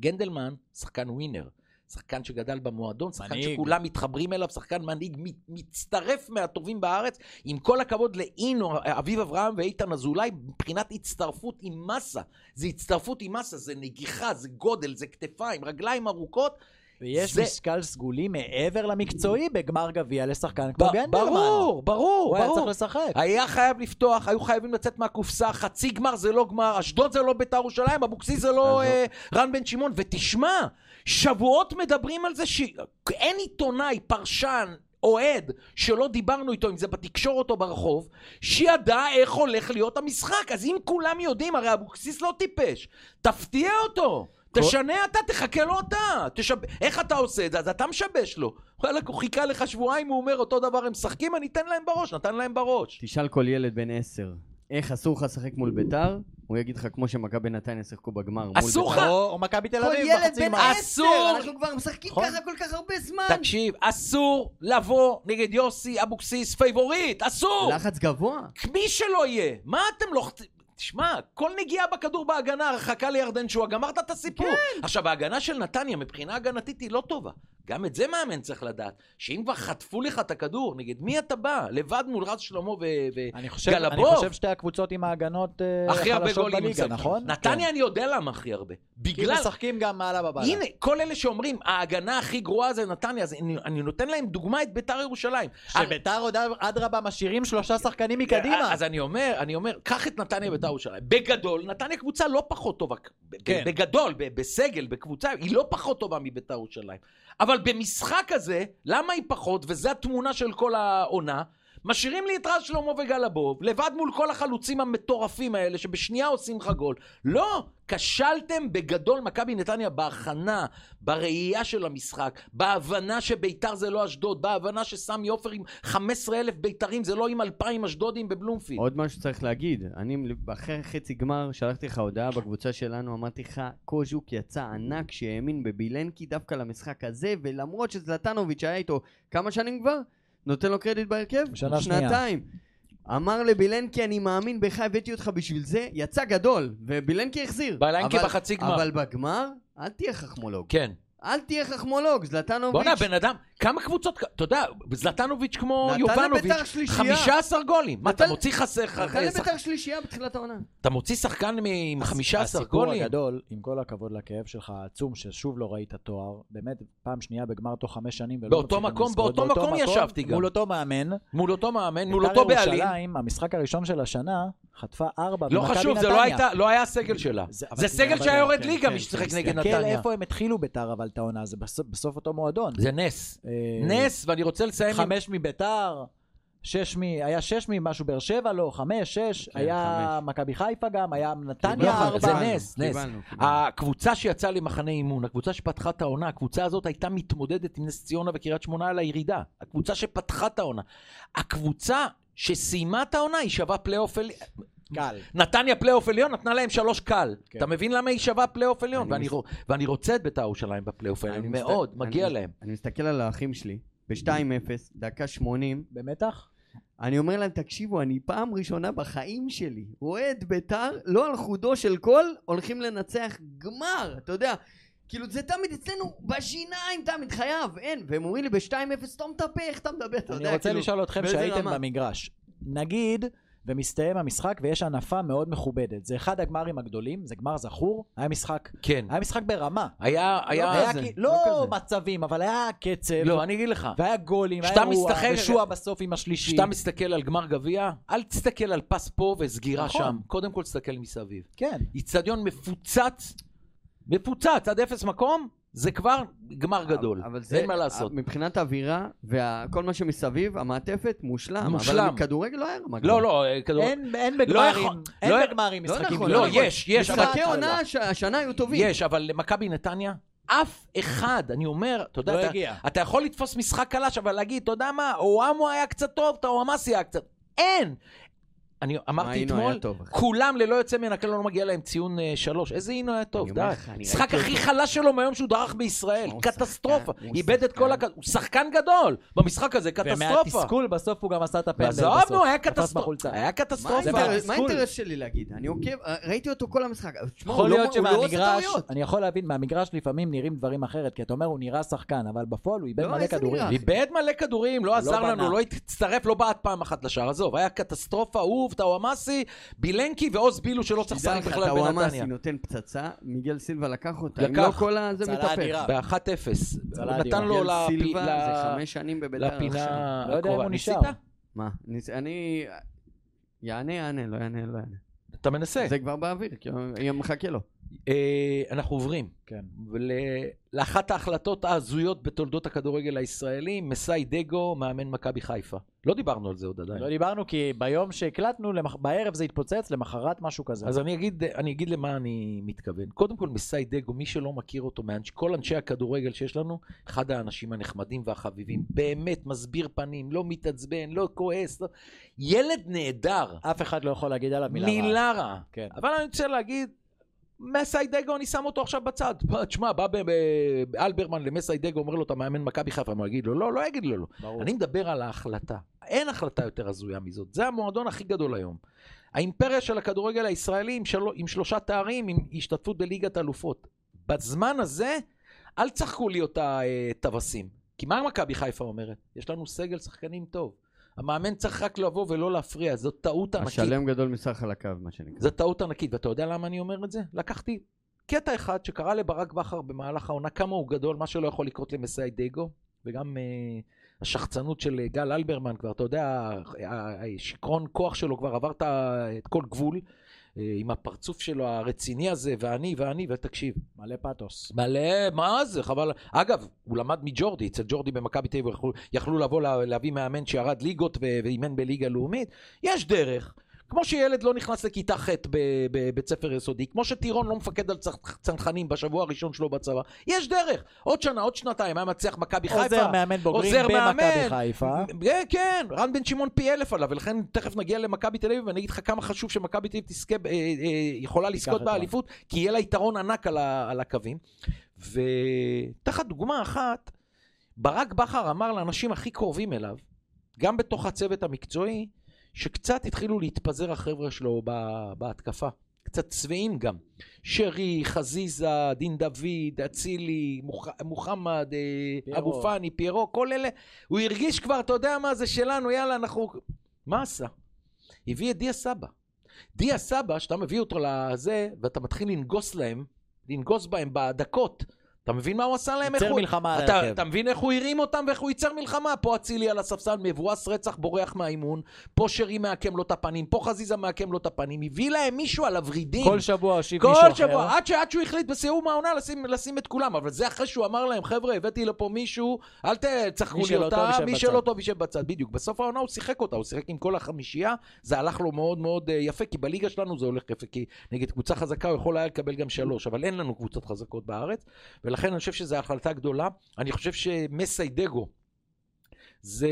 גנדלמן, שחקן ווינר. שחקן שגדל במועדון, שחקן מנהיג. שכולם מתחברים אליו, שחקן מנהיג מצטרף מהטובים בארץ. עם כל הכבוד לאינו, אביב אברהם ואיתן אזולאי, מבחינת הצטרפות עם מסה. זה הצטרפות עם מסה, זה נגיחה, זה גודל, זה כתפיים, רגליים ארוכות. ויש זה- משקל סגולי מעבר למקצועי בגמר גביע לשחקן כמו גנדלמן. ברור, ברור, הוא היה צריך ברור. לשחק. היה חייב לפתוח, היו חייבים לצאת מהקופסה, חצי גמר זה לא גמר, אשדוד זה לא בית"ר ירושלים, אבוקסיס זה לא עזוב. אה, רן בן שמעון. ותשמע, שבועות מדברים על זה שאין עיתונאי, פרשן, אוהד, שלא דיברנו איתו, אם זה בתקשורת או ברחוב, שידע איך הולך להיות המשחק. אז אם כולם יודעים, הרי אבוקסיס לא טיפש. תפתיע אותו. תשנה אתה, תחכה לו אתה. תשב... איך אתה עושה את זה? אז אתה משבש לו. וואלה, הוא חיכה לך שבועיים, הוא אומר, אותו דבר הם משחקים, אני אתן להם בראש, נתן להם בראש. תשאל כל ילד בן עשר, איך אסור לך לשחק מול ביתר? הוא יגיד לך כמו שמכבי נתניה שיחקו בגמר. מול אסור ביתר. לך. או מכבי תל כל אביב ילד בחצי בן גמר. עשר, אסור. אנחנו כבר משחקים נכון. ככה כל כך הרבה זמן. תקשיב, אסור לבוא נגד יוסי אבוקסיס פייבוריט, אסור! לחץ גבוה. מי שלא יהיה, מה אתם לא... תשמע, כל נגיעה בכדור בהגנה, הרחקה לירדן שועה, גמרת את הסיפור. כן. עכשיו, ההגנה של נתניה מבחינה הגנתית היא לא טובה. גם את זה מאמן צריך לדעת. שאם כבר חטפו לך את הכדור, נגד מי אתה בא? לבד מול רז שלמה ו... ו- אני חושב, שתי הקבוצות עם ההגנות אה, הכי הרבה החלשות גולים. בליגה, נכון? נתניה כן. אני יודע למה הכי הרבה. כי בגלל... משחקים גם מעלה בבעלה. הנה, כל אלה שאומרים, ההגנה הכי גרועה זה נתניה, אז אני, אני נותן להם דוגמה את ביתר ירושלים. שביתר עוד אדרבה משאירים שלושה שחקנים מקדימה. אז אני אומר, אני אומר, קח את נתניה וביתר ירושלים. בגדול, נתניה קבוצה לא פחות טובה. כן. בגדול, בסגל, בקבוצה, היא לא פחות טובה מביתר ירושלים. אבל במשחק הזה, למה היא פחות, וזו התמונה של כל העונה, משאירים לי את רז שלמה וגלבוב, לבד מול כל החלוצים המטורפים האלה, שבשנייה עושים לך גול. לא, כשלתם בגדול מכבי נתניה בהכנה, בראייה של המשחק, בהבנה שביתר זה לא אשדוד, בהבנה שסמי עופר עם 15 אלף ביתרים זה לא עם 2,000 אשדודים בבלומפילד. עוד משהו שצריך להגיד, אני אחרי חצי גמר שלחתי לך הודעה בקבוצה שלנו, אמרתי לך, קוז'וק יצא ענק שהאמין בבילנקי דווקא למשחק הזה, ולמרות שזלטנוביץ' היה איתו כמה שנים כבר, נותן לו קרדיט בהרכב? שנה שנייה. שנתיים. אמר לבילנקי, אני מאמין בך, הבאתי אותך בשביל זה, יצא גדול, ובילנקי החזיר. בילנקי אבל- בחצי גמר. אבל בגמר, אל תהיה חכמולוג. כן. אל תהיה חכמולוג, זלטנוביץ'. בואנה, בן אדם, כמה קבוצות, אתה יודע, זלטנוביץ' כמו יובנוביץ', לביתר שלישייה. 15 גולים. מה, אתה מוציא חסר, נתן לביתר שלישייה בתחילת העונה. אתה מוציא שחקן עם 15 הסיפור גולים? הגדול, עם כל הכבוד לכאב שלך העצום, ששוב לא ראית תואר, באמת פעם שנייה בגמר תוך חמש שנים. ולא באותו מקום. באותו מקום ישבתי גם. מול אותו מאמן. מול אותו מאמן, מול בית"ר אותו בעלים. ירושלים, המשחק הראשון של השנה, חתפה ארבע לא חשוב, זה לא. הייתה- לא היה הסגל שלה. זה- זה סגל שהיה יורד כן, ליגה, כן, מי ששיחק כן, נגד תסתכל נתניה. איפה הם התחילו ביתר, אבל את העונה, זה בסוף, בסוף אותו מועדון. זה נס. אה, נס, ואני רוצה לסיים עם... חמש מביתר, שש מ... היה שש ממשהו באר שבע, לא, חמש, שש, כן, היה. מכבי חיפה גם, היה נתניה אבל זה ארבע. קיבלנו, נס, נס. קיבלנו, קיבלנו. הקבוצה שיצאה למחנה אימון, הקבוצה שפתחה את העונה, הקבוצה הזאת הייתה מתמודדת עם נס ציונה וקריית שמונה על הירידה. הקבוצה שפתחה את העונה. הקבוצה שסיימה את העונה, היא שווה פלייאוף עליון. קל. נתניה פלייאוף עליון, נתנה להם שלוש קל. כן. אתה מבין למה היא שווה פלייאוף עליון? אני ואני מס- ואני רוצה את בית"ר ירושלים בפלייאוף העליון, אני מסת- מאוד, אני מגיע מס- להם. אני מסתכל על האחים שלי, ב-2-0, דקה 80, במתח? אני אומר להם, תקשיבו, אני פעם ראשונה בחיים שלי רואה את ביתר, לא על חודו של קול, הולכים לנצח גמר, אתה יודע. כאילו זה תמיד אצלנו בשיניים תמיד חייב, אין, והם אומרים לי ב-2-0 סתום את הפה, איך אתה מדבר, אתה יודע, אני רוצה כאילו, לשאול אתכם שהייתם? במגרש. נגיד, ומסתיים המשחק ויש הנפה מאוד מכובדת. זה אחד הגמרים הגדולים, זה גמר זכור, היה משחק, כן. היה משחק ברמה. היה, היה... היה כזה, כי- לא לא כזה. מצבים, אבל היה קצב, לא, אני אגיד לך. והיה גולים, היה אירוע, מסתכל- ושועה בסוף עם השלישי. כשאתה מסתכל על גמר גביע, אל תסתכל על פס פה וסגירה נכון. שם. קודם כל תסתכל מסביב. כן. איצטדיון מפוצץ, מפוצץ עד אפס מקום, זה כבר גמר גדול. אבל זה, אין מה לעשות. מבחינת האווירה וכל מה שמסביב, המעטפת, מושלם. מושלם. אבל כדורגל לא היה רמה לא, לא, אה, כדור... אין אין לא בגמרים, אין לא- בגמרים לא משחקים. נכון, לא. יש, יש. משחקי עונה הש- השנה היו טובים. יש, אבל למכבי נתניה, אף אחד, אני אומר, אתה יודע, לא אתה. אתה יכול לתפוס משחק קלש, אבל להגיד, אתה יודע מה, אוהמו היה קצת טוב, טאוואמאסי היה קצת... אין! אני אמרתי אתמול. כולם ללא יוצא מן הכלל לא מגיע להם ציון אה, שלוש. איזה אינו היה טוב, די. אומר לך, אני משחק ראיתי הכי. חלש שלו מהיום שהוא דרך בישראל. הוא קטסטרופה. הוא איבד את כל. הכ... הוא שחקן גדול במשחק הזה, קטסטרופה. ומהתסכול בסוף הוא גם עשה את הפנדל בסוף. נו, היה קטסטרופה. היה מה קטסטרופה. מה. האינטרס שלי להגיד? אני עוקב, ראיתי אותו כל המשחק. הוא יכול לא להיות הוא לא שמהמגרש. אני יכול להבין, מהמגרש לפעמים נראים דברים אחרת, כי אתה אומר הוא נראה שחקן, אבל בפועל הוא איבד לא, מלא כדורים. איבד מלא כדורים, לא עזר. לנו, לא הצטרף, לא בעט פעם אחת לשער. עזוב, היה קטסטרופה, אהוב, טאוואמאסי, בילנקי ועוז בילו שלא צריך לשחק בכלל טאוואמאסי בנתניה. נותן פצצה, מיגל סילבה לקח אותה. אם לקח. לא כל הזה מתהפך. אדירה. ב-1-0. צלה הוא. נתן לו מיגל לפי- סילבה ל- זה חמש שנים בביתר עכשיו. לפינה לא יודע אם הקרובה. הוא נשאר. מה? ניס- אני... יענה, יענה, לא יענה, לא יענה. אתה מנסה. זה כבר באוויר, כי אני מחכה לו. אה, אנחנו עוברים. כן. ול- לאחת ההחלטות ההזויות בתולדות הכדורגל הישראלי, מסאי דגו, מאמן מכבי חיפה. לא דיברנו על זה עוד עדיין. לא דיברנו כי ביום שהקלטנו, למח- בערב זה התפוצץ, למחרת משהו כזה. אז אני אגיד, אני אגיד למה אני מתכוון. קודם כל, מסאי דגו, מי שלא מכיר אותו, מאנש, כל אנשי הכדורגל שיש לנו, אחד האנשים הנחמדים והחביבים. באמת, מסביר פנים, לא מתעצבן, לא כועס. לא... ילד נהדר. אף אחד לא יכול להגיד עליו מילה רעה. מילה רעה. כן. אבל אני רוצה להגיד, מסאי דגו, אני שם אותו עכשיו בצד. [LAUGHS] תשמע, בא אלברמן למסאי דגו, אומר לו, אתה מאמן מכבי חיפה, הוא יגיד לו? לא, לא יגיד לו לא. ברור. אני מדבר על ההחלטה. אין החלטה יותר הזויה מזאת. זה המועדון הכי גדול היום. האימפריה של הכדורגל הישראלי עם, של... עם שלושה תארים, עם השתתפות בליגת אלופות. בזמן הזה, אל תשחקו לי אותה אה, טווסים. כי מה מכבי חיפה אומרת? יש לנו סגל שחקנים טוב. המאמן צריך רק לבוא ולא להפריע, זאת טעות ענקית. השלם גדול מסך על הקו, מה שנקרא. זו טעות ענקית, ואתה יודע למה אני אומר את זה? לקחתי קטע אחד שקרה לברק בכר במהלך העונה, כמה הוא גדול, מה שלא יכול לקרות למסאי דגו, וגם uh, השחצנות של אה, גל אלברמן, כבר, אתה יודע, השיכרון כוח שלו כבר עבר את כל גבול, עם הפרצוף שלו הרציני הזה, ואני, ואני, ותקשיב, מלא פאתוס. מלא, מה זה, חבל. אגב, הוא למד מג'ורדי, אצל ג'ורדי במכבי תל אביב יכלו, לבוא לה, להביא מאמן שירד ליגות ואימן בליגה לאומית. יש דרך. כמו שילד לא נכנס לכיתה ח' בבית ספר יסודי, כמו שטירון לא מפקד על צנחנים בשבוע הראשון שלו בצבא, יש דרך. עוד שנה, עוד שנתיים, היה מצליח מכבי חיפה. עוזר מאמן בוגרים במכבי. חיפה. כן, כן, רן בן שמעון פי אלף עליו, ולכן תכף נגיע למכבי תל אביב ואני אגיד לך כמה חשוב שמכבי תל אביב תזכה, אה, אה, יכולה לזכות באליפות, כי יהיה לה יתרון ענק על הקווים. ותחת דוגמה אחת, ברק בכר אמר לאנשים הכי קרובים אליו, גם בתוך הצוות המקצועי, שקצת התחילו להתפזר החבר'ה שלו ב- בהתקפה. קצת שבעים גם. שרי, חזיזה, דין דוד, אצילי, מוח... מוחמד, אה, פיירו. אבו פאני, פיירו, כל אלה. הוא הרגיש כבר, אתה יודע מה, זה שלנו, יאללה, אנחנו... מה עשה? הביא את דיה סבא. דיה סבא, שאתה מביא אותו לזה, ואתה מתחיל לנגוס להם, לנגוס בהם בדקות, אתה מבין מה הוא עשה להם? ייצר מלחמה על ההרכב. אתה מבין איך הוא הרים אותם ואיך הוא ייצר מלחמה? פה אצילי על הספסל, מבואס רצח, בורח מהאימון, פה שרי מעקם לו את הפנים, פה חזיזה מעקם לו את הפנים, הביא להם מישהו על הוורידים. כל שבוע הושיב מישהו כל אחר. שבוע, עד, ש- עד שהוא החליט בסיום העונה לשים, לשים את כולם, אבל זה אחרי שהוא אמר להם, חבר'ה, הבאתי לפה מישהו, אל תצחקו לי אותה, מי בצד." שלא טוב יישב בצד, בדיוק. בסוף העונה הוא שיחק אותה, הוא שיחק עם כל החמישייה, זה הלך לו מאוד מאוד אה, יפה, כי בליגה שלנו זה הולך יפה, כי נגד קבוצה חזקה הוא יכול היה לקבל גם שלוש, אבל אין לנו קבוצות חזקות בארץ, ולכן אני חושב שזו החלטה גדולה. אני חושב שמסיידגו זה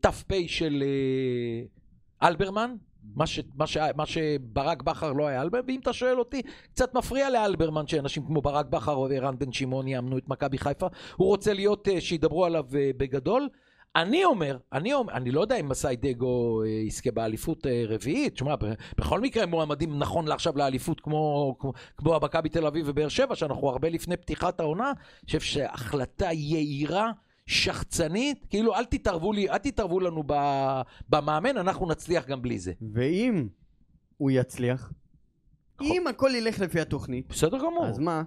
ת"פ של אה, אלברמן, מה, ש, מה, ש, מה שברק בכר לא היה אלברמן, ואם אתה שואל אותי, קצת מפריע לאלברמן שאנשים כמו ברק בכר וערן בן שמעון יאמנו את מכבי חיפה. הוא רוצה להיות, אה, שידברו עליו אה, בגדול. אני אומר, אני אומר, אני לא יודע אם מסאי דגו אה, יזכה באליפות אה, רביעית, תשמע, בכל מקרה הם מועמדים נכון לעכשיו לאליפות כמו, כמו, כמו המכבי תל אביב ובאר שבע, שאנחנו הרבה לפני פתיחת העונה, אני חושב שהחלטה יהירה, שחצנית, כאילו אל תתערבו לי, אל תתערבו לנו ב, במאמן, אנחנו נצליח גם בלי זה. ואם הוא יצליח, אם הכל ילך לפי התוכנית, בסדר גמור. אז מה?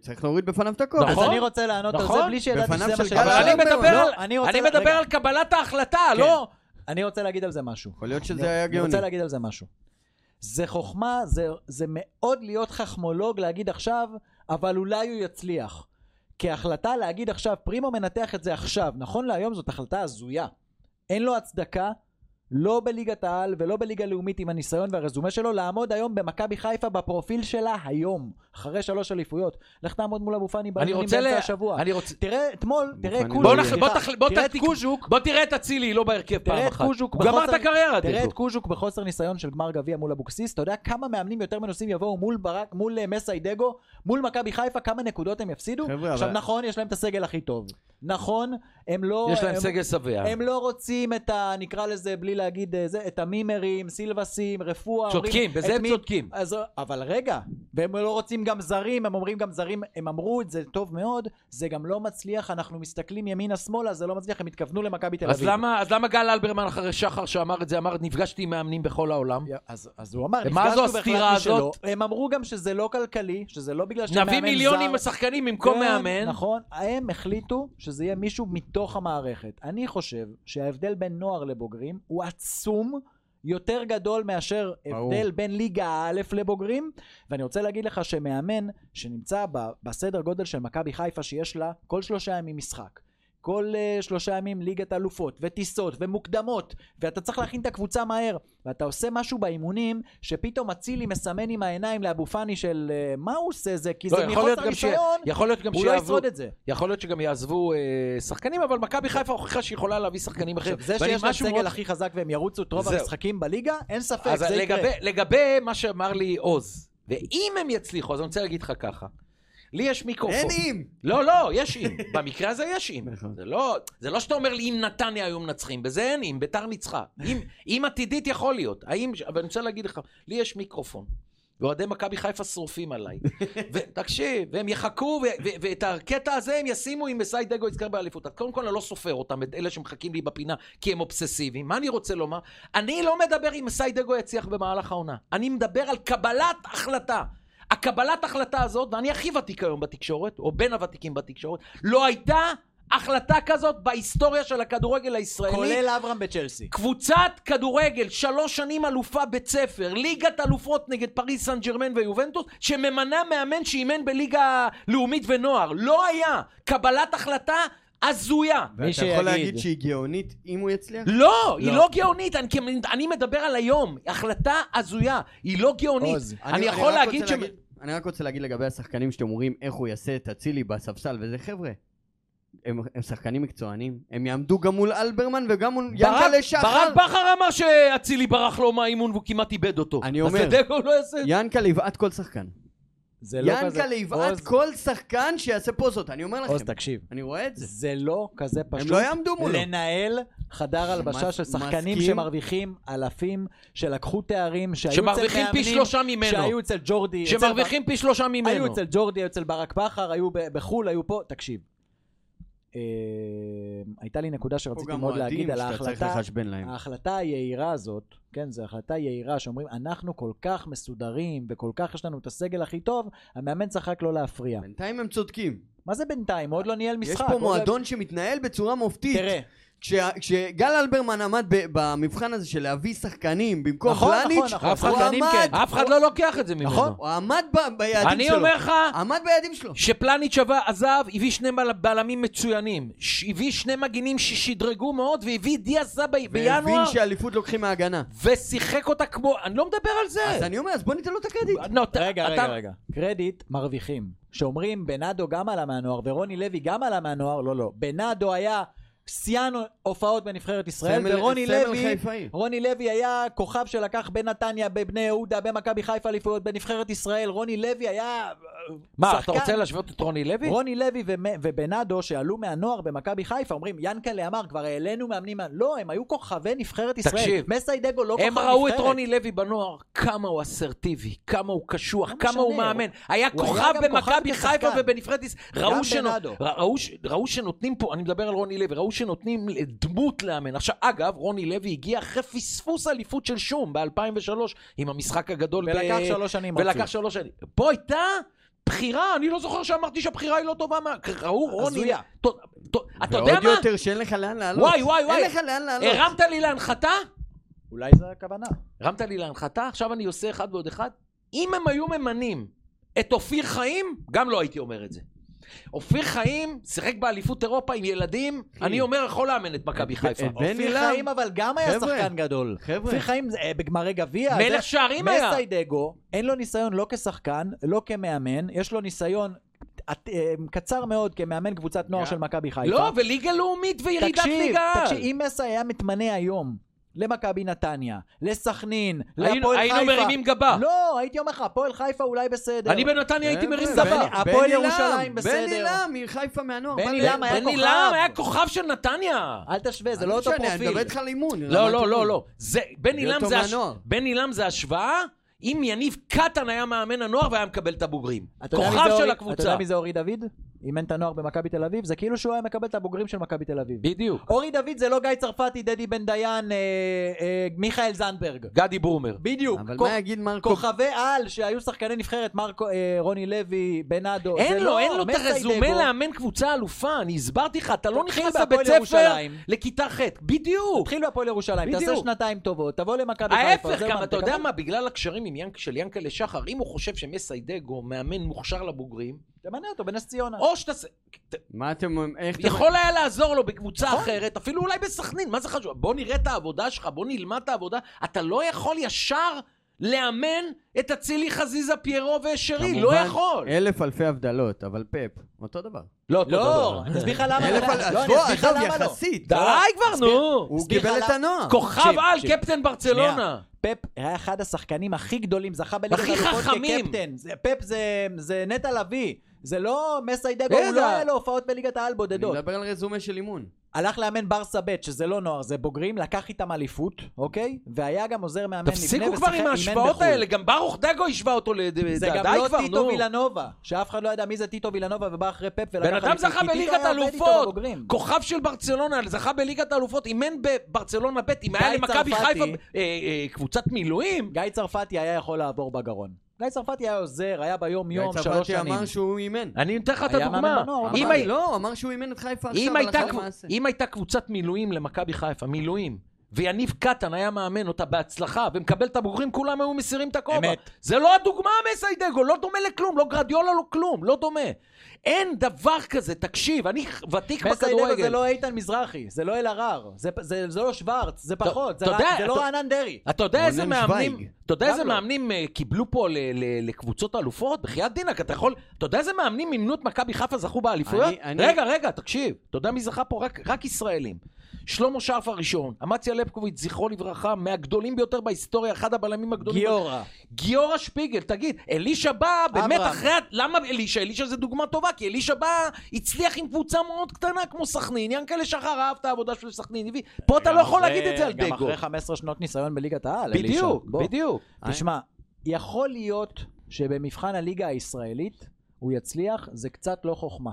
צריך להוריד בפניו את הכובע. אז נכון. אני רוצה לענות על נכון. זה בלי שידעתי שזה מה ש... אבל אני. מדבר, לא, על, אני אני קבלת ההחלטה, כן. לא... אני רוצה להגיד על זה משהו. יכול להיות אני- שזה היה אני גאוני. רוצה להגיד על זה משהו. זה חוכמה, זה, זה מאוד להיות חכמולוג להגיד עכשיו, אבל אולי הוא יצליח. כהחלטה להגיד עכשיו, פרימו מנתח את זה עכשיו, נכון להיום זאת החלטה הזויה. אין לו הצדקה, לא בליגת העל ולא בליגה לאומית עם הניסיון והרזומה שלו, לעמוד היום במכבי חיפה בפרופיל שלה היום, אחרי שלוש אליפויות. לך תעמוד מול אבו פאני רוצה באמצע ל... השבוע. אני רוצה... תראה, אתמול, תראה. קוז'וק, בוא, נח... סליחה, בוא, תח... בוא, תראה את קוז'וק, בוא תראה את אצילי, לא בהרכב פעם אחת. קוז'וק הוא גמר את הקריירה, תראה דגו. את קוז'וק בחוסר ניסיון של גמר גביע מול אבוקסיס, אתה יודע כמה מאמנים יותר מנוסים יבואו מול ברק, מול אה, מסיידגו, מול מכבי חיפה, כמה נקודות הם יפסידו? עכשיו אבל- נכון, יש להם את הסגל הכי טוב. נכון, הם לא... יש להם הם- סגל שבע. הם לא רוצים את ה... נקרא לזה, בלי להגיד אה, זה, את המימרים, סילבסים, רפואה. אומרים, צודקים, בזה הם מי- צודקים. אז, אבל רגע, והם לא רוצים גם זרים, הם אומרים גם זרים, הם אמרו את זה טוב מאוד, זה גם לא מצליח, אנחנו מסתכלים ימינה-שמאלה, זה לא מצליח, הם התכוונו למכבי תל אז אביב. למה, אז למה גל אלברמן אחרי שחר שאמר את זה, אמר נפגשתי עם מאמנים בכל העולם? אז, אז הוא אמר, נפגשנו הזאת? שלא. הם אמרו גם שזה לא כלכלי, שזה לא בגלל שמאמן זר. נביא מיליונים לשחקנים במקום כן, מאמן. נכון, הם החליטו שזה יהיה מישהו מתוך המערכת. אני חושב שההבדל בין נוער לבוגרים הוא עצום. יותר גדול מאשר. הבדל בין ליגה א' לבוגרים ואני רוצה להגיד לך שמאמן שנמצא בסדר גודל של מכבי חיפה שיש לה כל שלושה ימים משחק כל uh, שלושה ימים ליגת אלופות וטיסות ומוקדמות ואתה צריך להכין את הקבוצה מהר ואתה עושה משהו באימונים שפתאום אצילי מסמן עם העיניים לאבו פאני של uh, מה הוא עושה זה כי לא, זה מחוסר ש- ניסיון גם הוא לא ישרוד את זה יכול להיות שגם יעזבו אה, שחקנים, אבל מכבי חיפה הוכיחה שהיא יכולה להביא שחקנים אחרים. זה שיש להם סגל מאוד- הכי חזק והם ירוצו את רוב זהו. המשחקים בליגה אין ספק אז זה יקרה לגבי, לגבי מה שאמר לי עוז, ואם הם יצליחו, אז אני רוצה להגיד לך ככה. לי יש מיקרופון. אין אם! לא, לא, יש אם. [LAUGHS] במקרה הזה יש אם. נכון. זה לא, זה לא שאתה אומר לי אם נתניה היו מנצחים, בזה אין אם, ביתר ניצחה. אם, אם עתידית יכול להיות. האם, אבל אני רוצה להגיד לך, לי יש מיקרופון. ואוהדי מכבי חיפה שרופים עליי. [LAUGHS] ותקשיב, והם יחכו, ו- ו- ואת הקטע הזה הם ישימו אם מסי דגו יזכר באליפות. אז קודם כל אני לא סופר אותם, את אלה שמחכים לי בפינה, כי הם אובססיביים. מה אני רוצה לומר? אני לא מדבר אם מסי דגו יצליח במהלך העונה. אני מדבר על קבלת החלטה. הקבלת החלטה הזאת, ואני הכי ותיק היום בתקשורת, או בין הוותיקים בתקשורת, לא הייתה החלטה כזאת בהיסטוריה של הכדורגל הישראלי. כולל אברהם בצ'לסי קבוצת כדורגל, שלוש שנים אלופה בית ספר, ליגת אלופות נגד פריס סן ג'רמן ויובנטוס, שממנה מאמן שאימן בליגה לאומית ונוער. לא היה. קבלת החלטה הזויה. מי ואתה שיגיד- יכול להגיד שהיא גאונית אם הוא יצליח? לא, היא לא. לא גאונית, אני, אני מדבר על היום, החלטה הזויה, היא לא גאונית. עוז, אני יכול רק להגיד רוצה ש... אני רק רוצה להגיד לגבי השחקנים שאתם אומרים איך הוא יעשה את אצילי בספסל וזה חבר'ה. הם, הם שחקנים מקצוענים, הם יעמדו גם מול אלברמן וגם מול ברק, ינקלה שחר. ברק בכר אמר שאצילי ברח לו מהאימון והוא כמעט איבד אותו. אני אז אומר- לא יעשה את זה. ינקלה יבעט כל שחקן. זה לא כזה ינקלה יבעט כל שחקן שיעשה פוזות, אני אומר לכם. עוז תקשיב אני רואה את זה. זה לא כזה פשוט הם לא יעמדו מולו. לנהל חדר הלבשה של שחקנים. שמרוויחים אלפים שלקחו תארים שהיו אצל שמרוויחים פי מאמנים שלושה ממנו. שהיו אצל ג'ורדי שמרוויחים פי שלושה ממנו. היו אצל ג'ורדי, היו אצל ברק בכר, היו בחו"ל, היו פה, תקשיב. אה, הייתה לי נקודה שרציתי מאוד להגיד על ההחלטה. ההחלטה היהירה הזאת, כן, זו החלטה יהירה שאומרים, אנחנו כל כך מסודרים וכל כך יש לנו את הסגל הכי טוב, המאמן צריך רק לא להפריע. בינתיים הם צודקים. מה זה בינתיים? עוד לא ניהל משחק. יש פה לא- מועדון שמתנהל בצורה מופתית. תראה, כשגל אלברמן עמד ב- במבחן הזה של להביא שחקנים במקום נכון, פלניץ', נכון, נכון. אף הוא עמד- כן. אף אחד לא לוקח את זה ממנו. נכון. הוא עמד ב- ביעדים אני שלו. אומר לך, עמד ביעדים שלו. שפלניץ' עזב, הביא שני בל- בלמים מצוינים. ש- הביא שני מגינים ששדרגו מאוד, והביא את דיה סבא והבין בינואר, שאליפות לוקחים מההגנה. ושיחק אותה כמו... אני לא מדבר על זה. אז אני אומר, אז בוא ניתן לו את הקרדיט. לא, רגע, אתה- רגע, רגע. קרדיט מרוויחים. שאומרים בנאדו גם עלה מהנוער ורוני לוי גם עלה מהנוער, לא, לא. בנאדו היה שיאן הופעות בנבחרת ישראל, סמל- ורוני סמל לוי... חיפאי. רוני לוי היה כוכב שלקח בנתניה, בבני יהודה, במכבי חיפה אליפויות, בנבחרת ישראל. רוני לוי היה... מה, שחקן. אתה רוצה להשוות את רוני לוי? רוני לוי ובנאדו שעלו מהנוער במכבי חיפה, אומרים, ינקלה אמר, כבר העלינו מאמנים... מה-" לא, הם היו כוכבי נבחרת ישראל. תקשיב, מסיידגו לא כוכב הם נבחרת. ראו את רוני לוי בנוער, כמה הוא אסרטיבי, כמה הוא קשוח, לא כמה הוא משנה, מאמן. הוא- היה הוא היה כוכב במכבי חיפה. ובנבחרת ישראל. ש- ראו שנותנים פה, אני מדבר על רוני לוי, ראו שנותנים דמות לאמן. עכשיו, אגב, רוני לוי הגיע אחרי פספוס אליפות של שום ב-2003, עם המשחק הגדול. ב- ולקח שלוש שנים. ולקח. שלוש שנים. פה הייתה בחירה, אני לא זוכר שאמרתי שהבחירה היא לא טובה. מה- ראו רוני... אתה יודע ועוד מה? יותר שאין לך לאן לעלות. וואי, וואי, וואי. אין לך לאן לעלות. הרמת לי להנחתה? אולי זו הכוונה. הרמת לי להנחתה, עכשיו אני עושה אחד ועוד אחד. אם הם היו ממנים את אופיר חיים, גם לא הייתי אומר את זה. אופיר חיים שיחק באליפות אירופה עם ילדים, אני אומר יכול לאמן את מכבי חיפה. בני אופיר. חיים אבל גם היה שחקן גדול. אופיר חיים אה, בגמרי גביע. מלך שערים היה. מסיידגו, אין לו ניסיון לא כשחקן, לא כמאמן, יש לו ניסיון את- אה, קצר מאוד כמאמן קבוצת נוער גם. של מכבי חיפה. לא, וליגה לאומית וירידת תקשיב, ליגה. תקשיב, אם מסי היה מתמנה היום למכבי נתניה, לסכנין, להפועל חיפה... היינו מרימים גבה. לא, הייתי אומר לך, הפועל חיפה אולי בסדר. אני בנתניה הייתי מרים חבר'ה, גבה. בני- הפועל בני ירושלים בסדר. בני לם מחיפה מהנוער. בני לם היה בני כוכב. לם היה כוכב של נתניה. אל תשווה, זה לא אותו משנה, אני פרופיל. מדבר איתך על אימון. לא, לא, לא. לא. זה, בני הביא לם אותו זה הש- מהנוער. בני לם זה השוואה. אם יניב קטן היה מאמן הנוער והיה מקבל את הבוגרים. כוכב של הקבוצה. אתה יודע מי זה אורי דוד? אימן את הנוער במכבי תל אביב? זה כאילו שהוא היה מקבל את הבוגרים של מכבי תל אביב. בדיוק. אורי דוד זה לא גיא צרפתי, דדי בן דיין, אה, אה, מיכאל זנדברג. גדי ברומר. בדיוק. אבל כוכ- מה יגיד מרקו? כוכבי על שהיו שחקני נבחרת, מרקו, אה, רוני לוי, בנאדו. אין לו, לא, אין לו את. הרזומה לאמן קבוצה אלופה, אני הסברתי לך, אתה לא נכנס לבית ספר. לכיתה ח', בדיוק. תתחיל בהפועל ירושלים, תעשה. שנתיים טובות, תבוא למכבי חיפה. ההפך, גם אתה יודע? מה, בגלל הקשרים עם ינק, של ינקלה שחר, אם הוא חושב שמסיידגו מאמן מוכשר לבוגרים, תמנה אותו בנס ציונה. או שאתה... מה אתם... איך אתם... יכול היה לעזור לו בקבוצה נכון. אחרת, אפילו אולי בסכנין, מה זה חשוב? בוא נראה את העבודה שלך, בוא נלמד את העבודה. אתה לא יכול ישר לאמן את אצילי חזיזה פיירו ושרי, לא יכול. אלף אלפי הבדלות, אבל פפ, אותו דבר. לא, לא. אני אסביר לך למה. לא, על... אני בוא, אסביר לך למה לא. די כבר. נו. הוא קיבל את. הנוער. כוכב על. קפטן ברצלונה. פפ היה אחד השחקנים הכי גדולים, זכה בליגת הכי חכמים. פפ זה נטע לביא. זה לא מסיידגו, הוא. לא היה לו הופעות בליגת העל אני בודדות. מדבר על רזומה של אימון. הלך לאמן ברסה ב', שזה לא נוער, זה בוגרים, לקח איתם אליפות, אוקיי? והיה גם עוזר מאמן לפני תפסיקו כבר עם ההשוואות האלה, גם ברוך דגו השווה אותו ל... זה די גם לא כבר, טיטו נו. וילנובה, שאף אחד לא ידע מי זה טיטו וילנובה ובא אחרי פפ ולקח בן אדם זכה בליגת אלופות. כוכב של ברצלונה, זכה בליגת האלופות, אימן בברצלונה ב', אם היה למכבי. חיפה אה, אה, קבוצת מילואים, גיא צרפתי היה יכול לעבור בגרון. גיא צרפתי היה עוזר, היה ביום יום, גיא שלוש צרפתי שנים. אמר שהוא אימן. אני נותן לך את הדוגמה. לא, אמר שהוא אימן את חיפה עכשיו הלכה למעשה. אם הייתה קבוצת מילואים למכבי חיפה, מילואים, ויניב קטן היה מאמן אותה בהצלחה, ומקבל את הבוגרים, כולם היו מסירים את הכובע. אמת. זה לא הדוגמה מסיידגו, לא דומה לכלום, לא גרדיולה, לא כלום, לא דומה. אין דבר כזה, תקשיב, אני ותיק מסיידגו בכדורגל. זה לא איתן מזרחי, זה לא אלהרר, זה- זה זה לא שוורץ, זה פחות, זה יודע, רע- זה לא אתה- רענן דרעי. אתה יודע איזה מאמנים. אתה יודע איזה לא. מאמנים אה, קיבלו פה ל- ל- לקבוצות אלופות? בחייאת דינק, אתה יכול, אתה יודע איזה מאמנים מימנו את מכבי חיפה זכו באליפויות? אני- אני- רגע, רגע, תקשיב, אתה יודע מי זכה פה? רק- רק ישראלים. שלמה שרף הראשון, אמציה לפקוביץ', זכרו לברכה, מהגדולים ביותר בהיסטוריה, אחד הבלמים הגדולים. גיורא. גיורא שפיגל, תגיד, אלישע בא באמת אברהם. אחרי... למה אלישע? אלישע זה דוגמה טובה, כי אלישע בא, הצליח עם קבוצה מאוד קטנה כמו סכנין, ינקלה שחר אהב את העבודה של סכנין, הביא- פה אתה לא יכול להגיד את זה על גם דגו. אחרי 15 שנות ניסיון בליגת העל, אלישע. בדיוק. בדיוק. תשמע, יכול להיות שבמבחן הליגה הישראלית הוא יצליח, זה קצת לא חוכמה.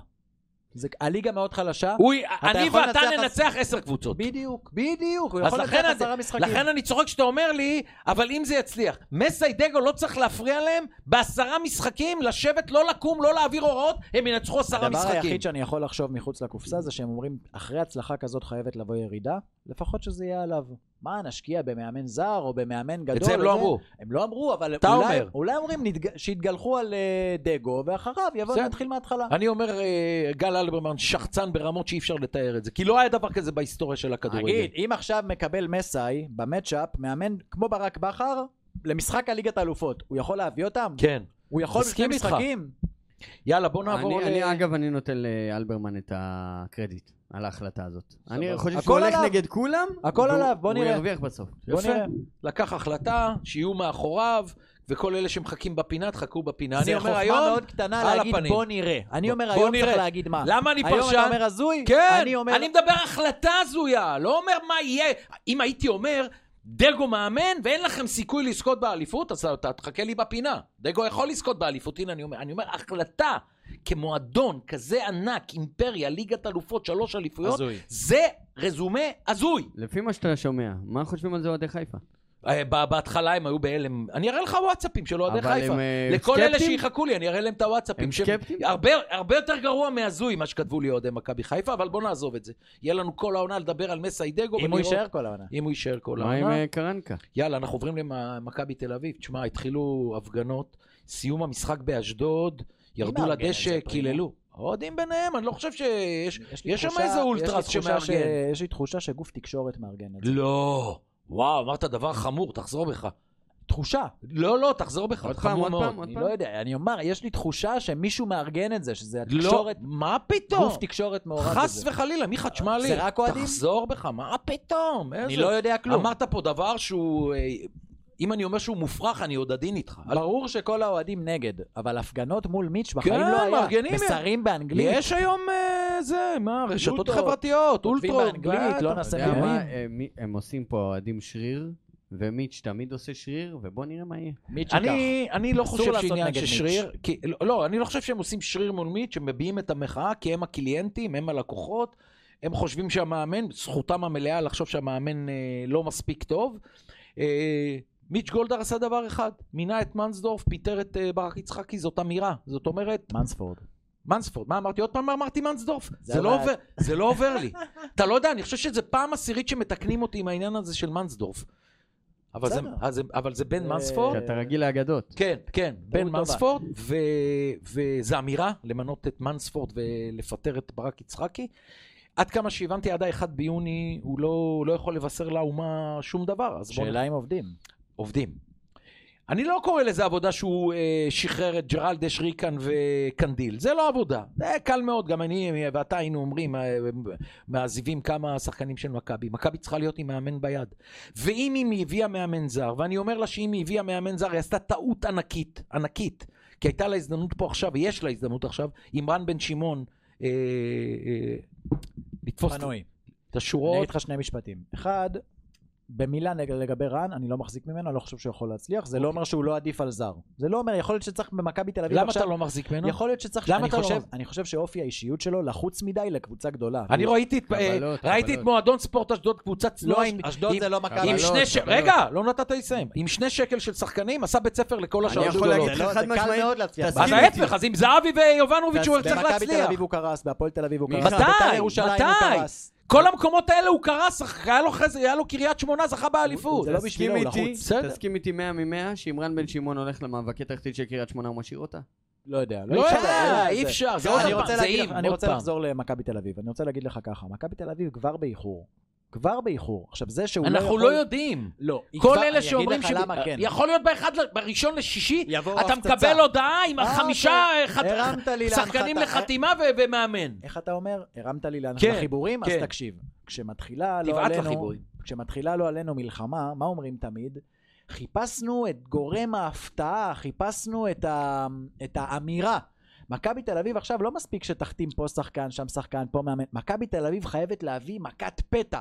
זה, הליגה מאוד חלשה. הוא- אני ואתה ננצח עשר קבוצות. בדיוק, בדיוק. הוא יכול לנצח עשרה משחקים. לכן אני צוחק שאתה אומר לי, אבל אם זה יצליח. מסיידגו לא צריך להפריע להם בעשרה משחקים, לשבת, לא לקום, לא להעביר הוראות, הם ינצחו עשרה הדבר משחקים. היחיד שאני יכול לחשוב מחוץ לקופסה זה שהם אומרים, אחרי הצלחה כזאת חייבת לבוא ירידה, לפחות שזה יהיה עליו. מה, נשקיע במאמן זר או במאמן גדול? את זה הם לא אמרו. הם לא אמרו, אבל אתה אולי, אומר. אולי אומרים נתג... שיתגלחו על אה, דגו, ואחריו יבוא. נתחיל מההתחלה. אני אומר, אה, גל אלברמן שחצן ברמות שאי אפשר לתאר את זה. כי לא היה דבר כזה בהיסטוריה של הכדורגל. נגיד, אם עכשיו מקבל מסאי במצ'אפ, מאמן כמו ברק בכר, למשחק הליגת האלופות, הוא יכול להביא אותם? כן. הוא יכול בשני. משחקים? יאללה, בוא נעבור אני, ל... אני אגב, אני נותן לאלברמן את הקרדיט על ההחלטה הזאת. אני חושב שהוא הולך. נגד כולם, הכל והוא- עליו, בוא נראה. הוא ירוויח בסוף. בוא יפה. נראה. לקח החלטה, שיהיו מאחוריו, וכל אלה שמחכים בפינה, תחכו בפינה. אני זה אומר חוכמה היום, מאוד קטנה על להגיד הפנים. בוא נראה. אני אומר היום נראה. צריך להגיד מה. למה אני היום פרשן? אתה אומר הזוי? כן, אני אומר... אני מדבר החלטה הזויה, לא אומר מה יהיה. אם הייתי אומר, דגו מאמן ואין לכם סיכוי לזכות באליפות, אז אתה תחכה לי בפינה. דגו יכול לזכות באליפות, הנה אני אומר. אני אומר, החלטה כמועדון כזה ענק, אימפריה, ליגת אלופות, שלוש אליפויות, הזוי. זה רזומה הזוי. לפי מה שאתה שומע, מה חושבים על זה אוהדי חיפה? אה, בהתחלה הם היו בהלם. אני אראה לך וואטסאפים של אוהדי אבל חיפה. הם, אה, לכל אלה? שיחכו לי, אני אראה להם את הוואטסאפים. הם שהם סקפטיים? הרבה, הרבה יותר גרוע מהזוי מה שכתבו לי אוהדי מכבי חיפה, אבל בוא נעזוב את זה. יהיה לנו כל העונה לדבר על מסיידגו. אם הוא יישאר כל העונה. אם הוא יישאר כל מה עם העונה. אה, קרנקה? יאללה, אנחנו עוברים למכבי תל אביב. תשמע, התחילו הפגנות, סיום המשחק באשדוד, ירדו לדשא? קיללו. אוהדים ביניהם, אני לא חושב שיש... יש שם איזה אולטרס שמארגן. יש לי תחושה שגוף תקשורת מארגן את זה. לא. וואו, אמרת דבר חמור, תחזור בך. תחושה. לא, לא, תחזור בך, עוד פעם, עוד. פעם, עוד אני פעם. לא יודע, אני אומר, יש לי תחושה שמישהו מארגן את זה, שזה לא, התקשורת, מה פתאום? גוף תקשורת מעורב בזה. חס וחלילה, מיכה, תשמע לי. זה רק אוהדים? תחזור בך, מה פתאום? אני לא יודע כלום. אמרת פה דבר שהוא... אה, אם אני אומר שהוא מופרך, אני עוד עדין איתך. ברור שכל האוהדים נגד, אבל הפגנות מול מיץ' בחיים כן, לא היה. מארגנים. מסרים באנגלית. יש היום אה, זה, מה, רשתות אולטרות. חברתיות, כותבים אולטרות. באנגלית. לא נעשה. מה, אה, הם עושים פה אוהדים שריר, ומיץ' תמיד עושה שריר, ובוא נראה מה יהיה. מיץ' ייקח. אני, אני לא חושב שעניין נגד של שריר, כי, לא, אני לא חושב שהם עושים שריר מול מיץ', שהם מביעים את המחאה, כי הם הקליינטים, הם הלקוחות, הם חושבים שהמאמן, זכותם המלאה לחשוב שהמאמן אה, לא מספיק טוב. אה, מיץ' גולדהר עשה דבר אחד, מינה את מנסדורף, פיטר את אה, ברק יצחקי, זאת אמירה. זאת אומרת, מנספורד. מנספורד, מה אמרתי? עוד פעם מה אמרתי מנסדורף? זה לא. עובר, זה לא עובר לי. אתה לא יודע, אני חושב שזה פעם עשירית שמתקנים אותי עם העניין הזה של מנסדורף. אבל זה. אז זה- אבל זה בן זה- מנספורד? אתה רגיל לאגדות. כן, כן, בן. מנספורד, ו... וזו אמירה למנות את מנספורד ולפטר את ברק יצחקי. עד כמה שהבנתי, עד ה-1 ביוני הוא לא, לא יכול לבשר לאומה שום דבר. שאלה אם עובדים. עובדים. אני לא קורא לזה עבודה שהוא אה, שחרר את ג'רלדש, ריקן וקנדיל. זה לא עבודה. זה קל מאוד, גם אני ואתה היינו אומרים, אה, מעזיבים כמה שחקנים של מכבי. מכבי צריכה להיות עם מאמן ביד. ואם היא הביאה מאמן זר, ואני אומר לה שאם היא הביאה מאמן זר, היא עשתה טעות ענקית, ענקית. כי הייתה לה הזדמנות פה עכשיו, ויש לה הזדמנות עכשיו, עם רן בן שמעון, אה, אה, לתפוס פנוי. את אני השורות. אגיד לך שני משפטים. אחד, במילה לגבי רן, אני לא מחזיק ממנו, אני לא חושב שהוא יכול להצליח. זה לא אומר שהוא לא עדיף על זר. זה לא אומר, יכול להיות שצריך במכבי תל אביב למה עכשיו... אתה לא מחזיק ממנו? יכול להיות שצריך... למה אני אתה לא- חושב- אני חושב שאופי האישיות שלו לחוץ מדי לקבוצה גדולה. אני הוא- ראיתי את, אה, ראיתי את. מועדון ספורט אשדוד, קבוצה צנועה עם... אשדוד עם- זה לא מכבי. רגע, לא נתת לי לסיים. עם שני שקל של שחקנים, עשה בית ספר לכל אני השאר יכול להגיד. זה לא- חד משמעית, אז. ההפך, אז עם זהבי ויובנוביץ' הוא צריך במכבי תל להצליח. אביב הוא קרס, בהפועל תל אביב הוא מתי? קרס, בבית"ר ירושלים הוא מתי? כל המקומות האלה הוא קרס, היה לו היה לו קריית שמונה, זכה באליפות. זה לא בשבילו, הוא איתי, לחוץ. בסדר. תסכים איתי 100 מ-100, שאם רן בן שמעון הולך למאבקי תחתית של קריית שמונה, הוא משאיר אותה? לא יודע. לא אפשר, יודע, זה- אי אפשר, זה אני עוד רוצה פעם, זה אם, אני רוצה. לחזור למכבי תל אביב. אני רוצה להגיד לך ככה, מכבי תל אביב כבר באיחור. כבר באיחור. עכשיו זה שהוא לא יכול... אנחנו לא יודעים. לא. כל אלה אני שאומרים אגיד לך למה כן. יכול להיות באחד, בראשון לשישי, אתה. מקבל הודעה עם אה, חמישה אוקיי. לי שחקנים להנחתה. לחתימה ומאמן. איך אתה אומר? הרמת לי להנ- כן, לחיבורים? אז כן. תקשיב. כשמתחילה לא עלינו... כשמתחילה לא עלינו מלחמה, מה אומרים תמיד? חיפשנו את גורם ההפתעה, חיפשנו את, ה... את האמירה. מכבי תל אביב עכשיו לא מספיק שתחתים פה שחקן, שם שחקן, פה מאמן. מכבי תל אביב חייבת להביא מכת פתע.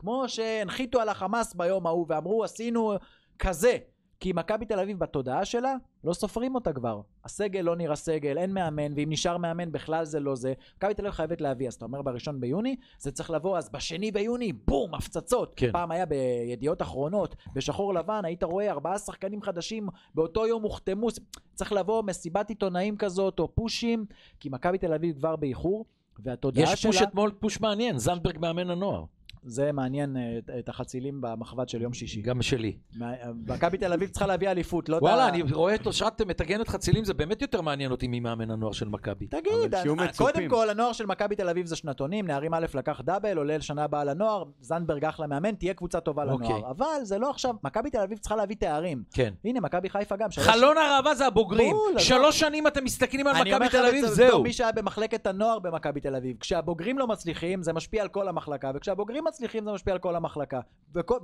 כמו שהנחיתו על החמאס ביום ההוא ואמרו עשינו כזה. כי מכבי תל אביב בתודעה שלה, לא סופרים אותה כבר. הסגל לא נראה סגל, אין מאמן, ואם נשאר מאמן בכלל זה לא זה. מכבי תל אביב חייבת להביא, אז אתה אומר בראשון ביוני, זה צריך לבוא, אז בשני ביוני, בום, הפצצות. כן. פעם היה בידיעות אחרונות, בשחור לבן, היית רואה ארבעה שחקנים חדשים, באותו יום הוחתמו, צריך לבוא מסיבת עיתונאים כזאת, או פושים, כי מכבי תל אביב כבר באיחור. והתודעה יש שלה, פוש אתמול, פוש מעניין, זנדברג מאמן הנוער. זה מעניין אה, את- החצילים במחבת של יום שישי. גם שלי. מה- מכבי תל אביב צריכה להביא אליפות, לא את וואלה, אני רואה את אושרת מטגנת חצילים, זה באמת יותר מעניין אותי ממאמן הנוער של מכבי. תגיד, מצופים. קודם כל, הנוער של מכבי תל אביב זה שנתונים, נערים א' לקח דאבל, עולה לשנה הבאה לנוער, זנדברג אחלה מאמן, תהיה קבוצה טובה אוקיי. לנוער. אבל זה לא עכשיו, מכבי תל אביב צריכה להביא תארים. כן. הנה, מכבי חיפה גם. חלון הראווה זה הבוגרים. שלוש שנים אתם מסתכלים על אני אומר מכבי לך תל אביב, זהו. בתור מי שהיה במחלקת הנוער במכבי תל אביב. כשהבוגרים לא מצליחים, זה משפיע על כל המחלקה, וכשהבוגרים מצליחים, זה משפיע על כל המחלקה.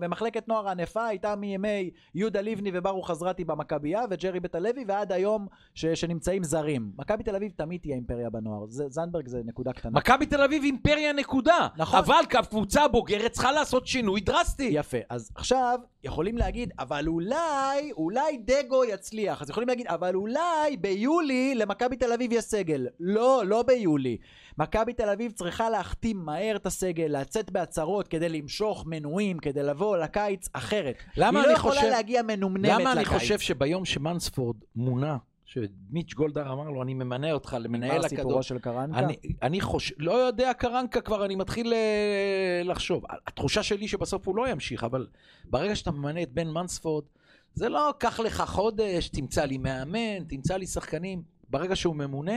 ומחלקת נוער הענפה הייתה מימי יהודה לבני וברוך חזרתי במכבייה, וג'רי בית הלוי, ועד היום ש- שנמצאים זרים. מכבי תל אביב תמיד תהיה אימפריה בנוער. זה- זנדברג זה נקודה קטנה. מכבי תל אביב אימפריה נקודה. נכון. אבל כקבוצה הבוגרת צריכה לעשות שינוי דרסטי. יפה. אז עכשיו יכולים להגיד, אבל אולי, אולי דגו יצליח. אז יכולים להגיד, אבל אולי ביולי למכבי תל אביב יש סגל. לא, לא ביולי. מכבי תל אביב צריכה להחתים מהר את הסגל, לצאת בהצהרות כדי למשוך מנויים, כדי לבוא לקיץ אחרת. למה היא לא יכולה חושב- להגיע מנומנמת לקיץ. למה אני חושב שביום שמנספורד מונה, שמיץ' גולדהר אמר לו, אני ממנה אותך למנהל נגמר סיפורו הכדור. של קרנקה? אני, אני חושב, לא יודע קרנקה כבר, אני מתחיל אה, לחשוב. התחושה שלי שבסוף הוא לא ימשיך, אבל ברגע שאתה ממנה את בן מנספורד, זה לא קח לך חודש, תמצא לי מאמן, תמצא לי שחקנים. ברגע שהוא ממונה,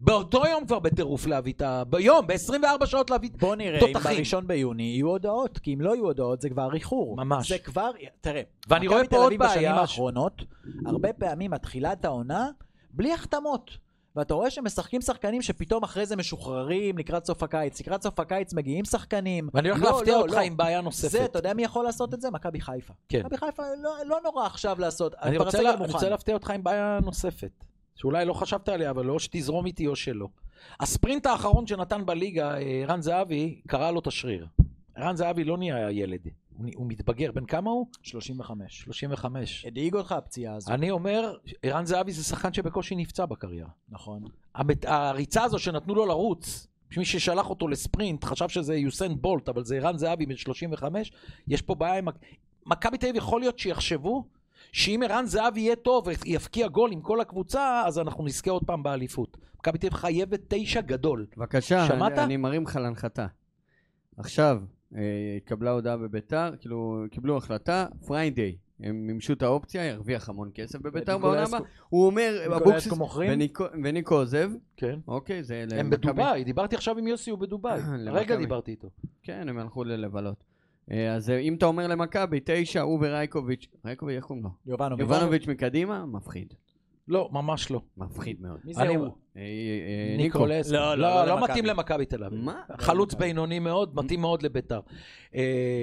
באותו יום כבר בטירוף להביא את ה... ביום, ב-24 שעות להביא... בוא נראה אם. בראשון ביוני יהיו הודעות, כי אם לא יהיו הודעות זה כבר איחור. ממש. זה כבר, תראה, ואני רואה מכבי פה תל עוד אביב בשנים בעיה. האחרונות, הרבה פעמים מתחילת העונה, בלי החתמות. ואתה רואה שמשחקים שחקנים שפתאום אחרי זה משוחררים לקראת סוף הקיץ. לקראת סוף הקיץ מגיעים שחקנים. ואני הולך לא, להפתיע לא, אותך לא. עם בעיה נוספת. זה, אתה יודע מי יכול לעשות את זה? מכבי חיפה. כן. מכבי חיפה לא, לא נורא עכשיו לעשות. אני רוצה, לה, אני. רוצה להפתיע אותך עם בעיה נוספת, שאולי לא חשבת עליה, אבל או שתזרום איתי או שלא. הספרינט האחרון שנתן בליגה, אה, ערן זהבי, קרע לו את השריר. ערן זהבי לא נהיה ילד, הוא, הוא מתבגר. בן כמה הוא? 35. 35. הדאיג אותך הפציעה הזו. אני אומר, ערן זהבי זה שחקן שבקושי נפצע בקריירה. נכון. המת- הריצה הזו שנתנו לו לרוץ, מי ששלח אותו לספרינט חשב שזה יוסן בולט, אבל זה ערן זהבי בן 35, יש פה בעיה עם... מכ- מכבי תל אביב יכול להיות שיחשבו שאם ערן זהבי יהיה טוב ויפקיע גול עם כל הקבוצה, אז אנחנו נזכה עוד פעם באליפות. מכבי תל אביב חייבת תשע גדול. בבקשה, שמעת? אני, אני מרים לך להנחתה. עכשיו, אה, התקבלה הודעה בביתר, כאילו, קיבלו החלטה, פריידיי. הם מימשו את האופציה, ירוויח המון כסף בביתר בעונה הבאה. הוא אומר, אבוקסיס? וניקו- עוזב, כן. אוקיי, זה הם בדובאי, דיברתי עכשיו עם יוסי, הוא בדובאי. למכבי. רגע דיברתי איתו. כן, הם הלכו לבלות. אה, אז אה, אם אתה אומר למכבי, תשע, הוא ורייקוביץ', רייקוביץ', איך קוראים לו? יובנוביץ'. יובנוביץ' מקדימה, מפחיד. לא, ממש לא. מפחיד מאוד. מי זה אני- הוא? אה, אה, ניקו. ניקולסקו. לא, לא, לא, לא לא למכבי. מתאים למכבי תל אביב. מה? חלוץ למכבי. בינוני מאוד, מתאים מאוד לביתר. אה,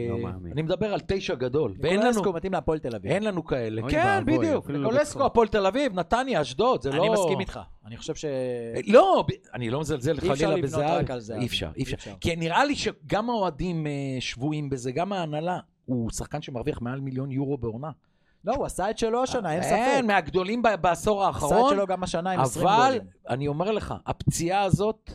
לא מאמין. אני מדבר על תשע גדול. ואין לנו... ניקולסקו מתאים להפועל תל אביב. אין לנו כאלה. כן, בדיוק. לא ניקולסקו. הפועל תל אביב, נתניה, אשדוד, זה לא... אני מסכים איתך. אני חושב ש... לא, ב- אני לא מזלזל אי אפשר חלילה לבנות בזהבי. רק על זהבי. אי אפשר, אי אפשר. כי נראה לי שגם האוהדים אה, שבויים בזה, גם ההנהלה. הוא שחקן שמרוויח מעל מיליון יורו בעונה. לא, הוא עשה את שלו השנה, אין ספק. אין, מהגדולים בעשור עשה את האחרון. שלו גם השנה עם 20 אבל גולים. אני אומר לך, הפציעה הזאת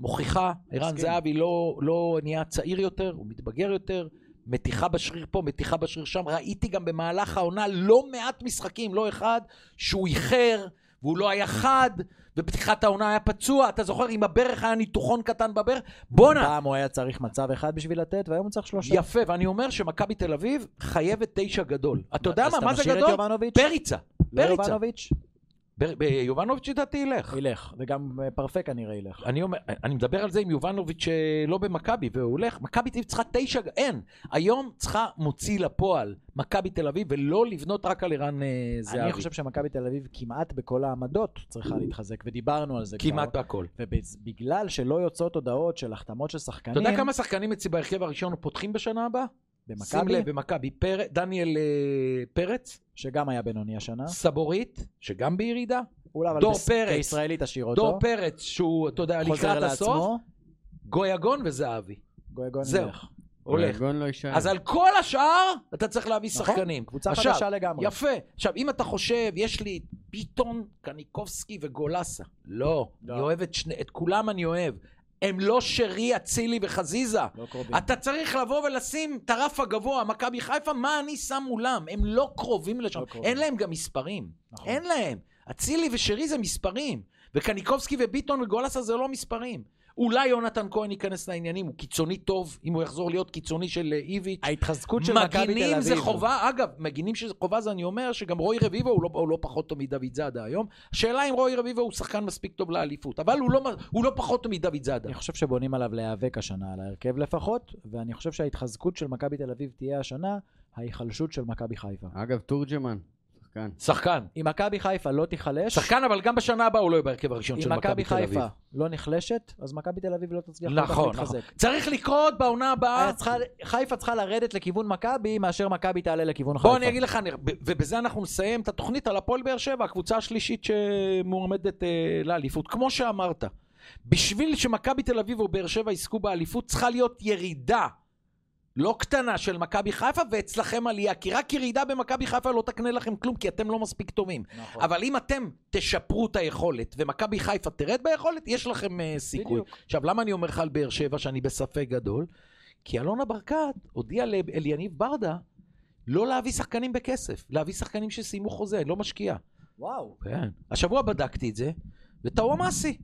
מוכיחה, ערן. זהבי לא, לא נהיה צעיר יותר, הוא מתבגר יותר, מתיחה בשריר פה, מתיחה בשריר שם. ראיתי גם במהלך העונה לא מעט משחקים, לא אחד, שהוא איחר, והוא לא היה חד, ובפתיחת העונה היה פצוע. אתה זוכר, עם הברך היה ניתוחון קטן בברך? בואנה, פעם הוא היה צריך מצב אחד בשביל לתת, והיום הוא צריך שלושה. יפה, ואני אומר שמכבי תל אביב חייבת תשע גדול. אתה יודע מה, מה זה גדול? פריצה. לא פריצה. יובנוביץ'? לדעתי ילך. ילך, וגם אה, פרפה כנראה ילך. אני אומר, אני מדבר על זה עם יובנוביץ' אה, לא במכבי, והוא הולך, מכבי תל אביב צריכה תשע, אין. היום צריכה מוציא לפועל מכבי תל אביב, ולא לבנות רק על ערן אה, זהבי. אני חושב שמכבי תל אביב כמעט בכל העמדות צריכה להתחזק, ודיברנו על זה כבר. כמעט בהכל. ובגלל שלא יוצאות הודעות של החתמות של אתה שחקנים, יודע כמה שחקנים אצלי בהרכב הראשון פותחים בשנה הבאה? שים במכבי, לב, במכבי. פר- דניאל אה, פרץ, שגם היה בינוני השנה, סבורית, שגם בירידה, אולי אבל דור בס- פרץ. כישראלי תשאיר דור אותו, פרץ, שהוא, אתה יודע, לקראת הסוף, גויגון וזהבי. גויגון זהו. ילך. הולך. הארגון לא יישאר. אז על כל השאר אתה צריך להביא נכון, שחקנים. קבוצה עכשיו, חדשה לגמרי. יפה. עכשיו, אם אתה חושב, יש לי ביטון, קניקובסקי וגולסה. לא, לא. אני אוהב את שני, את כולם אני אוהב. הם לא שרי, אצילי וחזיזה. לא קרובים. אתה צריך לבוא ולשים את הרף הגבוה, מכבי חיפה, מה אני שם מולם? הם לא קרובים לשם. לא קרובים. אין להם גם מספרים. נכון. אין להם. אצילי ושרי זה מספרים. וקניקובסקי וביטון וגולסה זה לא מספרים. אולי יונתן כהן ייכנס לעניינים, הוא קיצוני טוב, אם הוא יחזור להיות קיצוני של אה, איביץ'. ההתחזקות של מכבי תל אביב. מגינים זה חובה, אגב, מגינים שזה חובה זה אני אומר שגם רועי רביבו הוא לא, הוא לא פחות טוב מדוד זאדה היום. השאלה אם רועי רביבו הוא שחקן מספיק טוב לאליפות, אבל הוא לא, הוא לא פחות טוב מדוד זאדה. אני חושב שבונים עליו להיאבק השנה על ההרכב לפחות, ואני חושב שההתחזקות של מכבי תל אביב תהיה השנה ההיחלשות של מכבי חיפה. אגב, תורג'מן, שחקן. שחקן. אם מכבי חיפה לא תיחלש, שחקן, אבל גם בשנה הבאה הוא לא יהיה בהרכב הראשון של אם מכבי מכבי תל אביב. חיפה לא נחלשת, אז מכבי תל אביב לא תצליח נכון, נכון. להתחזק. צריך לקרות בעונה הבאה. צריכה- חיפה צריכה לרדת לכיוון מכבי, מאשר מכבי תעלה לכיוון חיפה. בוא אני אגיד לך, ובזה אנחנו נסיים את התוכנית על הפועל באר שבע, הקבוצה השלישית שמועמדת אה, לאליפות. כמו שאמרת, בשביל שמכבי תל אביב או באר שבע יזכו באליפות, צריכה להיות ירידה לא קטנה של מכבי חיפה, ואצלכם עלייה, כי רק ירידה במכבי חיפה לא תקנה לכם כלום, כי אתם לא מספיק טובים. נכון. אבל אם אתם תשפרו את היכולת, ומכבי חיפה תרד ביכולת, יש לכם uh, סיכוי. בדיוק. עכשיו, למה אני אומר לך על באר שבע שאני בספק גדול? כי אלונה ברקת הודיעה לאליניב ברדה לא להביא שחקנים בכסף, להביא שחקנים שסיימו חוזה, לא משקיע. וואו. כן. השבוע בדקתי את זה, וטאוואמאסי.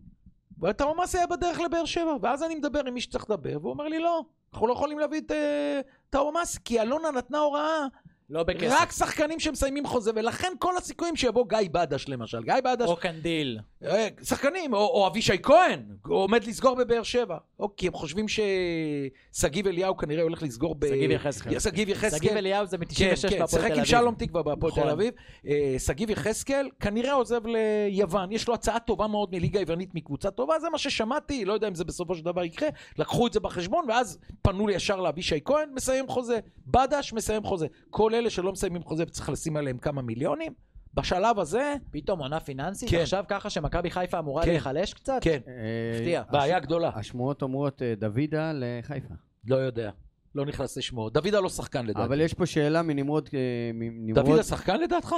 וטאוואמאסי היה בדרך לבאר שבע, ואז אני מדבר עם מי שצריך לדבר, והוא אומר לי, לא, אנחנו לא יכולים להביא את אה, טאוואמאסי, כי אלונה נתנה הוראה לא בכסף. רק שחקנים שמסיימים חוזה, ולכן כל הסיכויים שיבוא גיא בדש למשל. גיא בדש, או קנדיל. אה, שחקנים, או, או אבישי כהן, עומד לסגור בבאר שבע. או כי הם חושבים ששגיב אליהו כנראה הולך לסגור ב... שגיב יחזקאל. שגיב יחזקאל. שגיב אליהו זה כן, מ-96 כן, בהפועל תל שיחק. עם שלום תקווה בהפועל נכון. תל אביב. אה, שגיב יחזקאל כנראה עוזב ליוון, יש לו הצעה טובה מאוד מליגה היוונית מקבוצה טובה, זה מה ששמעתי, לא יודע אם זה בסופו של דבר יקרה, לקחו את זה בחשבון, ואז פנו ישר לאבישי כהן, מסיים חוזה. בדש מסיים חוזה. כל אלה שלא מסיימים חוזה וצריך לשים עליהם כמה מיליונים, בשלב הזה, פתאום עונה פיננסית? כן. עכשיו ככה שמכבי חיפה אמורה כן. להיחלש קצת? כן, אה, הפתיע. בעיה גדולה. השמועות אומרות אה, דוידה לחיפה. לא יודע, לא נכנס לשמועות. דוידה לא שחקן לדעתי. אבל יש פה שאלה מנמרוד... אה, מנמרוד- דוידה שחקן לדעתך?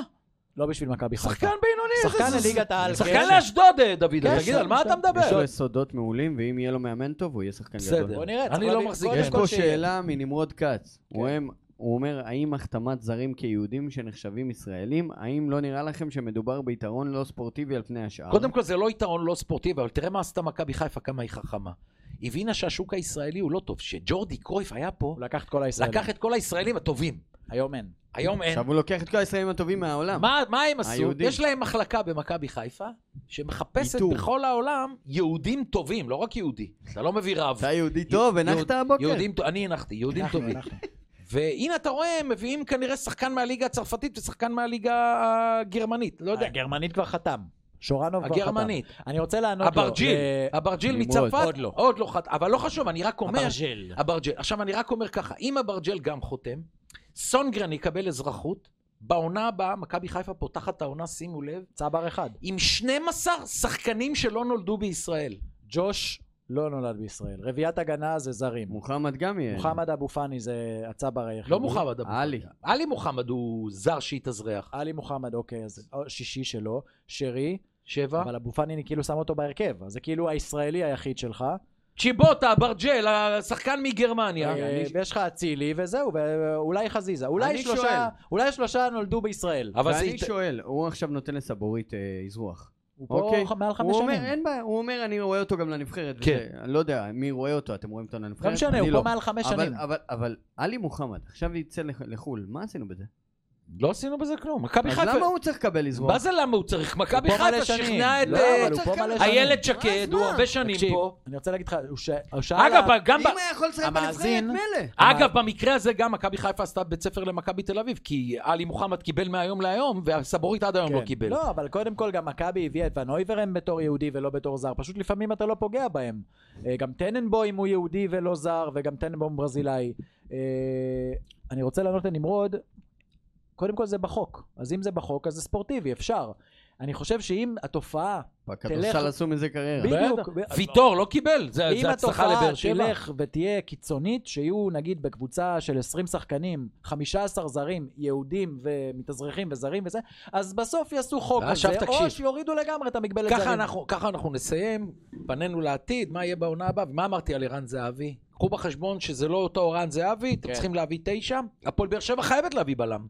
לא בשביל מכבי חיפה. שחקן בינוני. שחקן לליגת העל, שחקן כן. לאשדוד, אה, דוידה. כן, תגיד, על מה שם. אתה מדבר? יש לו יסודות מעולים, ואם יהיה לו מאמן טוב, הוא יהיה שחקן בסדר. גדול. בוא נראה, אני לא מחזיק. יש כל פה. שאלה מנמרוד כץ. הוא הם- הוא אומר, האם החתמת זרים כיהודים שנחשבים ישראלים, האם לא נראה לכם שמדובר ביתרון לא ספורטיבי על פני השאר? קודם כל זה לא יתרון לא ספורטיבי, אבל תראה מה עשתה מכבי חיפה, כמה היא חכמה. הבינה שהשוק הישראלי הוא לא טוב. שג'ורדי קרויף היה פה, לקח את כל הישראלים. לקח את כל הישראלים הטובים. היום אין. היום אין. עכשיו הוא לוקח את כל הישראלים הטובים מהעולם. מה, מה הם עשו? היהודים. יש להם מחלקה במכבי חיפה, שמחפשת איתור. בכל העולם יהודים טובים, לא רק יהודי. אתה לא מביא רב. אתה יהודי טוב, הנחת הבוקר? יהודים, אני הנחתי, יהודים טובים. והנה אתה רואה, הם מביאים כנראה שחקן מהליגה הצרפתית ושחקן מהליגה הגרמנית. לא יודע. הגרמנית כבר חתם. שורנוב כבר חתם. הגרמנית. אני רוצה לענות לו. אברג'יל, אה, אברג'יל. מצרפת, עוד לא. עוד לא חת... אבל לא חשוב, אני רק אומר, אברג'יל. אברג'ל. עכשיו אני רק אומר ככה, אם אברג'ל גם חותם, סונגרן יקבל אזרחות, בעונה הבאה מכבי חיפה פותחת העונה, שימו לב, צבר אחד. עם 12 שחקנים שלא נולדו בישראל. ג'וש לא נולד בישראל. רביעיית הגנה זה זרים. מוחמד גם יהיה. מוחמד אבו פאני זה הצבר היחיד. לא מוחמד אבו עלי. פאני. עלי מוחמד הוא זר שהתאזרח. עלי מוחמד, אוקיי, אז שישי שלו. שרי, שבע. אבל אבו פאני אני כאילו שם אותו בהרכב. אז זה כאילו הישראלי היחיד שלך. צ'יבוטה, אברג'ל, השחקן מגרמניה. אה, אני- ויש לך אצילי וזהו, ואולי חזיזה. אולי אני שלושה. אולי שלושה נולדו בישראל. אבל. ואני ית- שואל, הוא עכשיו נותן לסבורית אה, אזרוח. הוא אוקיי. פה מעל חמש הוא אומר, שנים. אין בעיה, הוא אומר, אני רואה אותו גם לנבחרת. כן. וזה. אני לא יודע, מי רואה אותו, אתם רואים אותו לנבחרת? לא משנה, הוא לא. פה מעל חמש אבל- שנים. אבל- אבל עלי מוחמד, עכשיו יצא לח- לחו"ל, מה עשינו בזה? לא עשינו בזה כלום. מכבי אז חיפה... למה הוא צריך לקבל אזרוח? מה זה למה הוא צריך? מכבי חיפה. שכנעה את לא, אה. איילת שקד, אז הוא? הרבה שנים פה. אני רוצה להגיד לך, הוא שאל... אגב, גם אם היה יכול לשחק בנבחרת, מילא. אגב, במקרה הזה גם מכבי חיפה עשתה בית ספר למכבי תל אביב, כי עלי מוחמד קיבל מהיום להיום, והסבורית עד היום כן. לא קיבל. לא, אבל קודם כל גם מכבי הביאה את ון אויברם בתור יהודי ולא בתור זר. פשוט לפעמים אתה לא פוגע בהם. אה, גם טננבוים הוא יהודי ולא זר, וגם טננבוים ברזילאי. אה, אני רוצה לענות לנמרוד, קודם כל זה בחוק. אז אם זה בחוק, אז זה ספורטיבי, אפשר. אני חושב שאם התופעה, בכדורסל עשו מזה קריירה. בדיוק. ויטור לא קיבל, זה אם הצלחה התופעה לבאר שבע. תלך ותהיה קיצונית, שיהיו נגיד בקבוצה של 20 שחקנים, 15 זרים, יהודים ומתאזרחים וזרים וזה, אז בסוף יעשו חוק כזה, או. שיורידו לגמרי את המגבלת ככה זרים. אנחנו, ככה אנחנו נסיים, פנינו לעתיד, מה יהיה בעונה הבאה, ומה אמרתי על ערן זהבי? קחו בחשבון שזה לא אותו ערן זהבי, אתם כן. צריכים להביא תשע, הפועל באר שבע חייבת להביא בלם.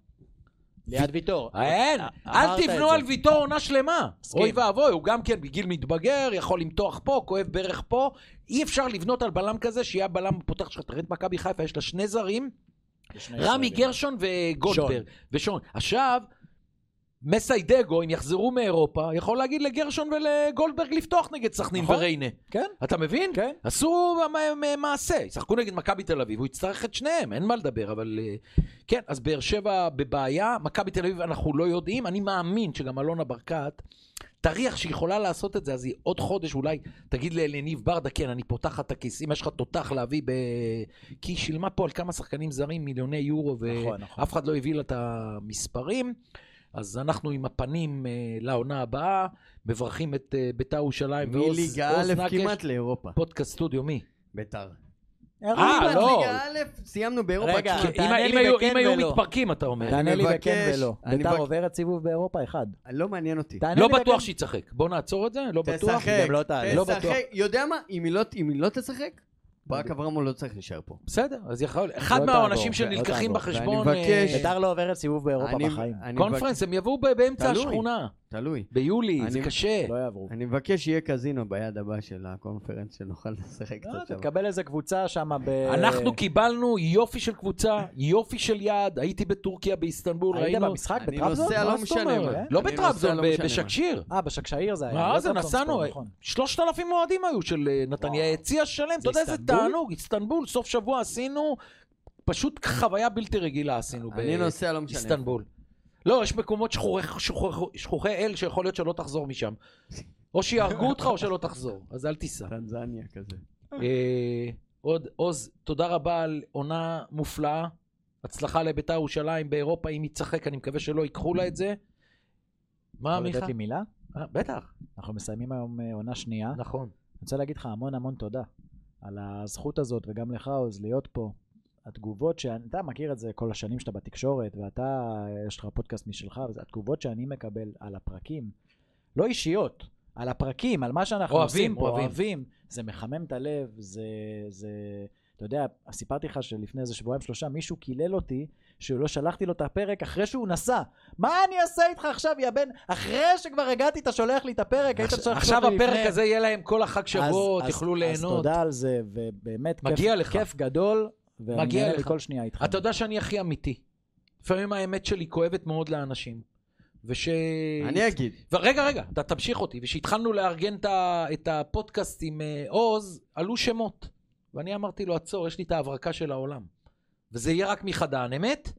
ליד ויטור. אין, אה, אל תבנו. על ויטור עונה שלמה. אוי ואבוי, הוא גם כן בגיל מתבגר, יכול למתוח פה, כואב ברך פה. אי אפשר לבנות על בלם כזה, שיהיה הבלם הפותח שלך. תראה את מכבי חיפה, יש לה שני זרים, רמי. גרשון וגולדברג. ושון. עכשיו, מסיידגו, אם יחזרו מאירופה, יכול להגיד לגרשון ולגולדברג לפתוח נגד סכנין נכון. וריינה. כן, אתה מבין? כן. עשו מעשה, ישחקו נגד מכבי תל אביב, הוא יצטרך את שניהם, אין מה לדבר, אבל אה, כן, אז באר שבע בבעיה, מכבי תל אביב אנחנו לא יודעים, אני מאמין שגם אלונה ברקת תריח שהיא יכולה לעשות את זה, אז היא עוד חודש אולי תגיד לניב ברדה, כן, אני פותחת את הכיס, אם יש לך תותח להביא ב... כי היא שילמה פה על כמה שחקנים זרים מיליוני יורו, נכון, נכון. ואף אחד לא הביא לה את המספרים. אז אנחנו עם הפנים אה, לעונה הבאה, מברכים את אה, בית"ר ירושלים ועוז מליגה עוז א' נקש. כמעט לאירופה. פודקאסט סטודיו, מי? ביתר. אה, כמעט לא. ליגה א', סיימנו באירופה. רגע, תענה אם- לי אם היו- בכן אם היו ולא. מתפרקים, אתה אומר. תענה לי בכן ולא. ביתר עוברת סיבוב באירופה אחד. לא מעניין אותי. לא בטוח. שהיא תשחק. בוא נעצור את זה, לא בטוח. תשחק, לא תעלה. לא. תשחק. יודע מה? לא- אם היא לא תשחק, ברק אברמו לא צריך להישאר פה. בסדר, אז יכול... אחד לא מהאנשים תעבור, לא שנלקחים. בחשבון... מבקש- אה, ביתר לא עוברת סיבוב באירופה אני- בחיים. אני קונפרנס, הם יבואו באמצע. השכונה. תלוי. ביולי, זה אני- קשה. לא יעברו. אני מבקש שיהיה קזינו ביד הבא של הקונפרנס, שנוכל לשחק לא, קצת שם. תקבל איזה קבוצה שם ב... אנחנו קיבלנו יופי של קבוצה, יופי של יעד, הייתי בטורקיה, באיסטנבול, היית ראינו... במשחק אני בטרבזון? נוסע, מה לא משנה. לא אני נוסע, לא ב- משנה מה. בשקשיר. אה, בשקשאיר זה היה. מה לא זה, נסענו, ספורט, נכון. שלושת אלפים אוהדים היו של אה, נתניה. יציע שלם, אתה יודע איזה? תענוג, איסטנבול, סוף שבוע עשינו, פשוט חוויה בלתי רגילה עשינו אני נוסע, לא משנה. באיסטנבול. לא, יש מקומות שחורי- שחורי- שכוחי אל שיכול להיות שלא תחזור משם. או שיהרגו אותך או שלא תחזור, אז אל תיסע. טנזניה כזה. אה, עוד, עוז, תודה רבה על עונה מופלאה. הצלחה לביתר ירושלים באירופה, אם היא תשחק, אני מקווה שלא ייקחו לה את זה. מה, יכול מיכה? לתת לי מילה? אה, בטח, אנחנו מסיימים היום אה, עונה שנייה. אני נכון. רוצה להגיד לך המון המון תודה על הזכות הזאת, וגם לך, עוז, להיות פה. התגובות שאתה מכיר את זה כל השנים שאתה בתקשורת, ואתה, יש לך פודקאסט משלך, התגובות שאני מקבל על הפרקים, לא אישיות, על הפרקים, על מה שאנחנו אוהבים, עושים פה, אוהבים. אוהבים, זה מחמם את הלב, זה, זה, אתה יודע, סיפרתי לך שלפני איזה שבועיים שלושה מישהו קילל אותי שלא שלחתי לו את הפרק אחרי שהוא נסע. מה אני אעשה איתך עכשיו, יא בן? אחרי שכבר הגעתי, אתה שולח לי את הפרק, היית צריך עכשיו הפרק. הזה יהיה להם כל החג שבוע, תוכלו ליהנות. אז תודה על זה, ובאמת כיף, מגיע לך. כיף גדול, ואני מגיע נהנה לך. מכל שנייה איתך. אתה יודע שאני הכי אמיתי. לפעמים האמת שלי כואבת מאוד לאנשים. וש... אני אגיד. ורגע, רגע, אתה תמשיך אותי. וכשהתחלנו לארגן את הפודקאסט עם אה, עוז, עלו שמות. ואני אמרתי לו, עצור, יש לי את ההברקה של העולם. וזה יהיה רק מחדן, אמת?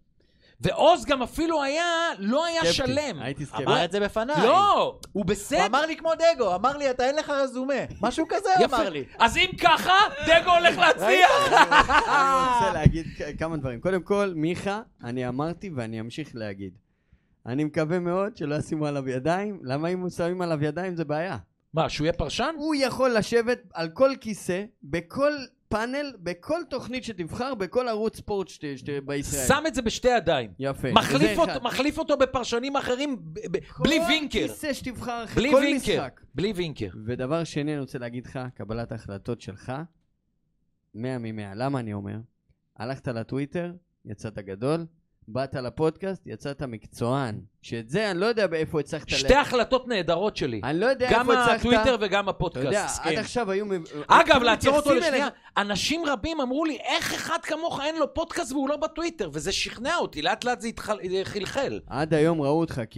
ועוז גם אפילו היה, לא היה סקפטי. שלם. הייתי סקפטי. אמר את זה בפניי. לא, הוא הוא בסדר. אמר לי כמו דגו, אמר לי, אתה אין לך רזומה. משהו כזה הוא. אמר לי. אז אם ככה, דגו הולך להצליח. אני רוצה להגיד כמה דברים. קודם כל, מיכה, אני אמרתי ואני אמשיך להגיד. אני מקווה מאוד שלא ישימו עליו ידיים. למה אם שמים עליו ידיים זה בעיה? מה, שהוא יהיה פרשן? הוא יכול לשבת על כל כיסא, בכל פאנל, בכל תוכנית שתבחר, בכל ערוץ ספורט שת- שת- בישראל. שם את זה בשתי ידיים. יפה. מחליף. אותו, מחליף אותו בפרשנים אחרים ב- ב- בלי וינקר. כל כיסא שתבחר, אחרי בלי כל וינקר. משחק. בלי וינקר. ודבר שני, אני רוצה להגיד לך, קבלת ההחלטות שלך, 100 מ-100. למה אני אומר? הלכת לטוויטר, יצאת גדול, באת לפודקאסט, יצאת מקצוען. שאת זה אני לא יודע באיפה הצלחת... שתי החלטות נהדרות שלי. אני לא יודע גם איפה הצלחת... הטוויטר וגם אתה יודע, הפודקאסט. עד כן. עכשיו היו... אגב, לעצור אותו לשנייה. אנשים רבים אמרו לי, איך אחד כמוך אין לו פודקאסט והוא לא בטוויטר? וזה שכנע אותי, לאט לאט זה התחל- חלחל. עד היום ראו אותך כ...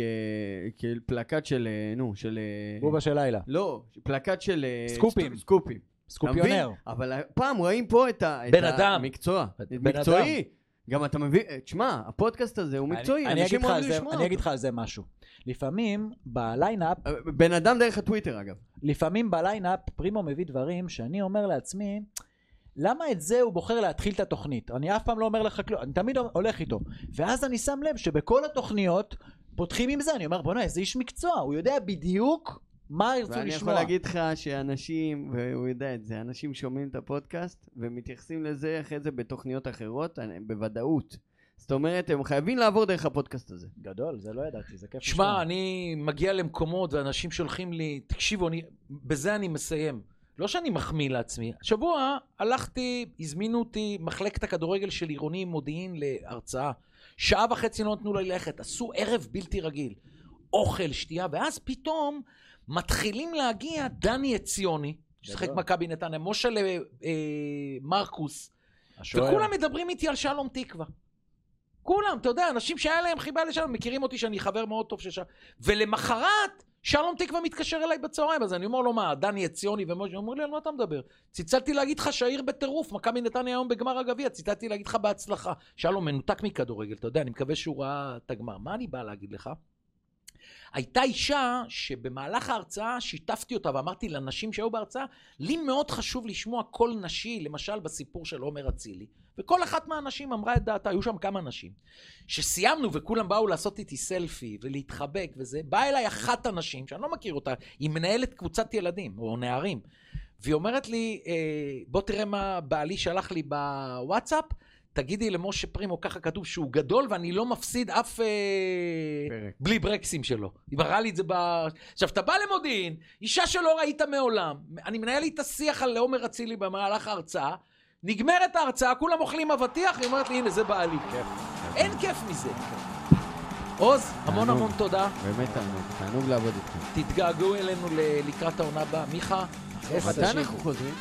כפלקט של... אה, נו, של... אה, בובה של לילה. לא, פלקט של... אה, סקופים. סקופים. סקופיונר. אבל פעם רואים פה את ה- את בן אדם. המקצוע. בן מקצועי. גם אתה מבין, אה, תשמע, הפודקאסט הזה הוא מקצועי, אנשים אוהבים לשמוע אני אגיד אותו. לך על זה משהו. לפעמים בליינאפ, אה, בן אדם דרך הטוויטר אגב. לפעמים בליינאפ פרימו מביא דברים שאני אומר לעצמי, למה את זה הוא בוחר להתחיל את התוכנית? אני אף פעם לא אומר לך כלום, אני תמיד הולך איתו. ואז אני שם לב שבכל התוכניות, פותחים עם זה, אני אומר, בוא'נה, איזה איש מקצוע, הוא יודע בדיוק מה ירצו ואני יכול לשמוע. להגיד לך שאנשים, והוא יודע את זה, אנשים שומעים את הפודקאסט ומתייחסים לזה אחרי זה בתוכניות אחרות, אני- בוודאות. זאת אומרת, הם חייבים לעבור דרך הפודקאסט הזה. גדול, זה לא ידעתי, זה כיף שמע, אני מגיע למקומות ואנשים שולחים לי, תקשיבו, אני, בזה אני מסיים. לא שאני מחמיא לעצמי. השבוע הלכתי, הזמינו אותי, מחלקת הכדורגל של עירוני מודיעין להרצאה. שעה וחצי לא נתנו לי ללכת, עשו ערב בלתי רגיל. אוכל, שתייה, ואז פתאום מתחילים להגיע דני עציוני, ששיחק. מכבי נתניה, משה אה, מרקוס. וכולם מדברים איתי על שלום תקווה. כולם, אתה יודע, אנשים שהיה להם חיבה לשלום, מכירים אותי שאני חבר מאוד טוב של שלום. ולמחרת, שלום תקווה מתקשר אליי בצהריים, אז אני אומר לו, מה, דני עציוני ומשה, אומר לי, על מה אתה מדבר? צלצלתי להגיד לך שהעיר בטירוף, מכבי נתניה היום בגמר הגביע, צלצלתי להגיד לך בהצלחה. שלום מנותק מכדורגל, אתה יודע, אני מקווה שהוא ראה את הגמר. מה אני בא להגיד לך? הייתה אישה שבמהלך ההרצאה שיתפתי אותה ואמרתי לנשים שהיו בהרצאה, לי מאוד חשוב לשמוע קול נשי, למשל בסיפור של עומר אצילי, וכל אחת מהנשים אמרה את דעתה, היו שם כמה נשים. שסיימנו וכולם באו לעשות איתי סלפי ולהתחבק וזה, באה אליי אחת הנשים, שאני לא מכיר אותה, היא מנהלת קבוצת ילדים או נערים, והיא אומרת לי, אה, בוא תראה מה בעלי שלח לי בוואטסאפ, תגידי למשה פרימו, ככה כתוב שהוא גדול ואני לא מפסיד אף... אה, פרק. בלי ברקסים שלו. היא מראה לי את זה ב... עכשיו, אתה בא למודיעין, אישה שלא ראית מעולם, אני מנהל איתה שיח על עומר אצילי במהלך ההרצאה, נגמרת ההרצאה, כולם אוכלים אבטיח, היא אומרת לי, הנה, זה בעלי. אין כיף מזה. עוז, המון. המון תודה. באמת תענוג, תענוג לעבוד איתכם. תתגעגעו אלינו לקראת העונה הבאה. מיכה, איך אנחנו חוזרים?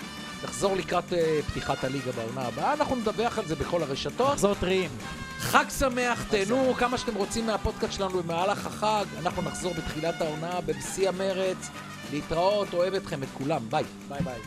נחזור לקראת אה, פתיחת הליגה בעונה הבאה, אנחנו נדווח על זה בכל הרשתות. נחזור טריים. חג שמח, תהנו כמה שאתם רוצים מהפודקאסט שלנו במהלך החג. אנחנו נחזור בתחילת העונה, בשיא המרץ. להתראות, אוהב אתכם, את כולם. ביי. ביי ביי.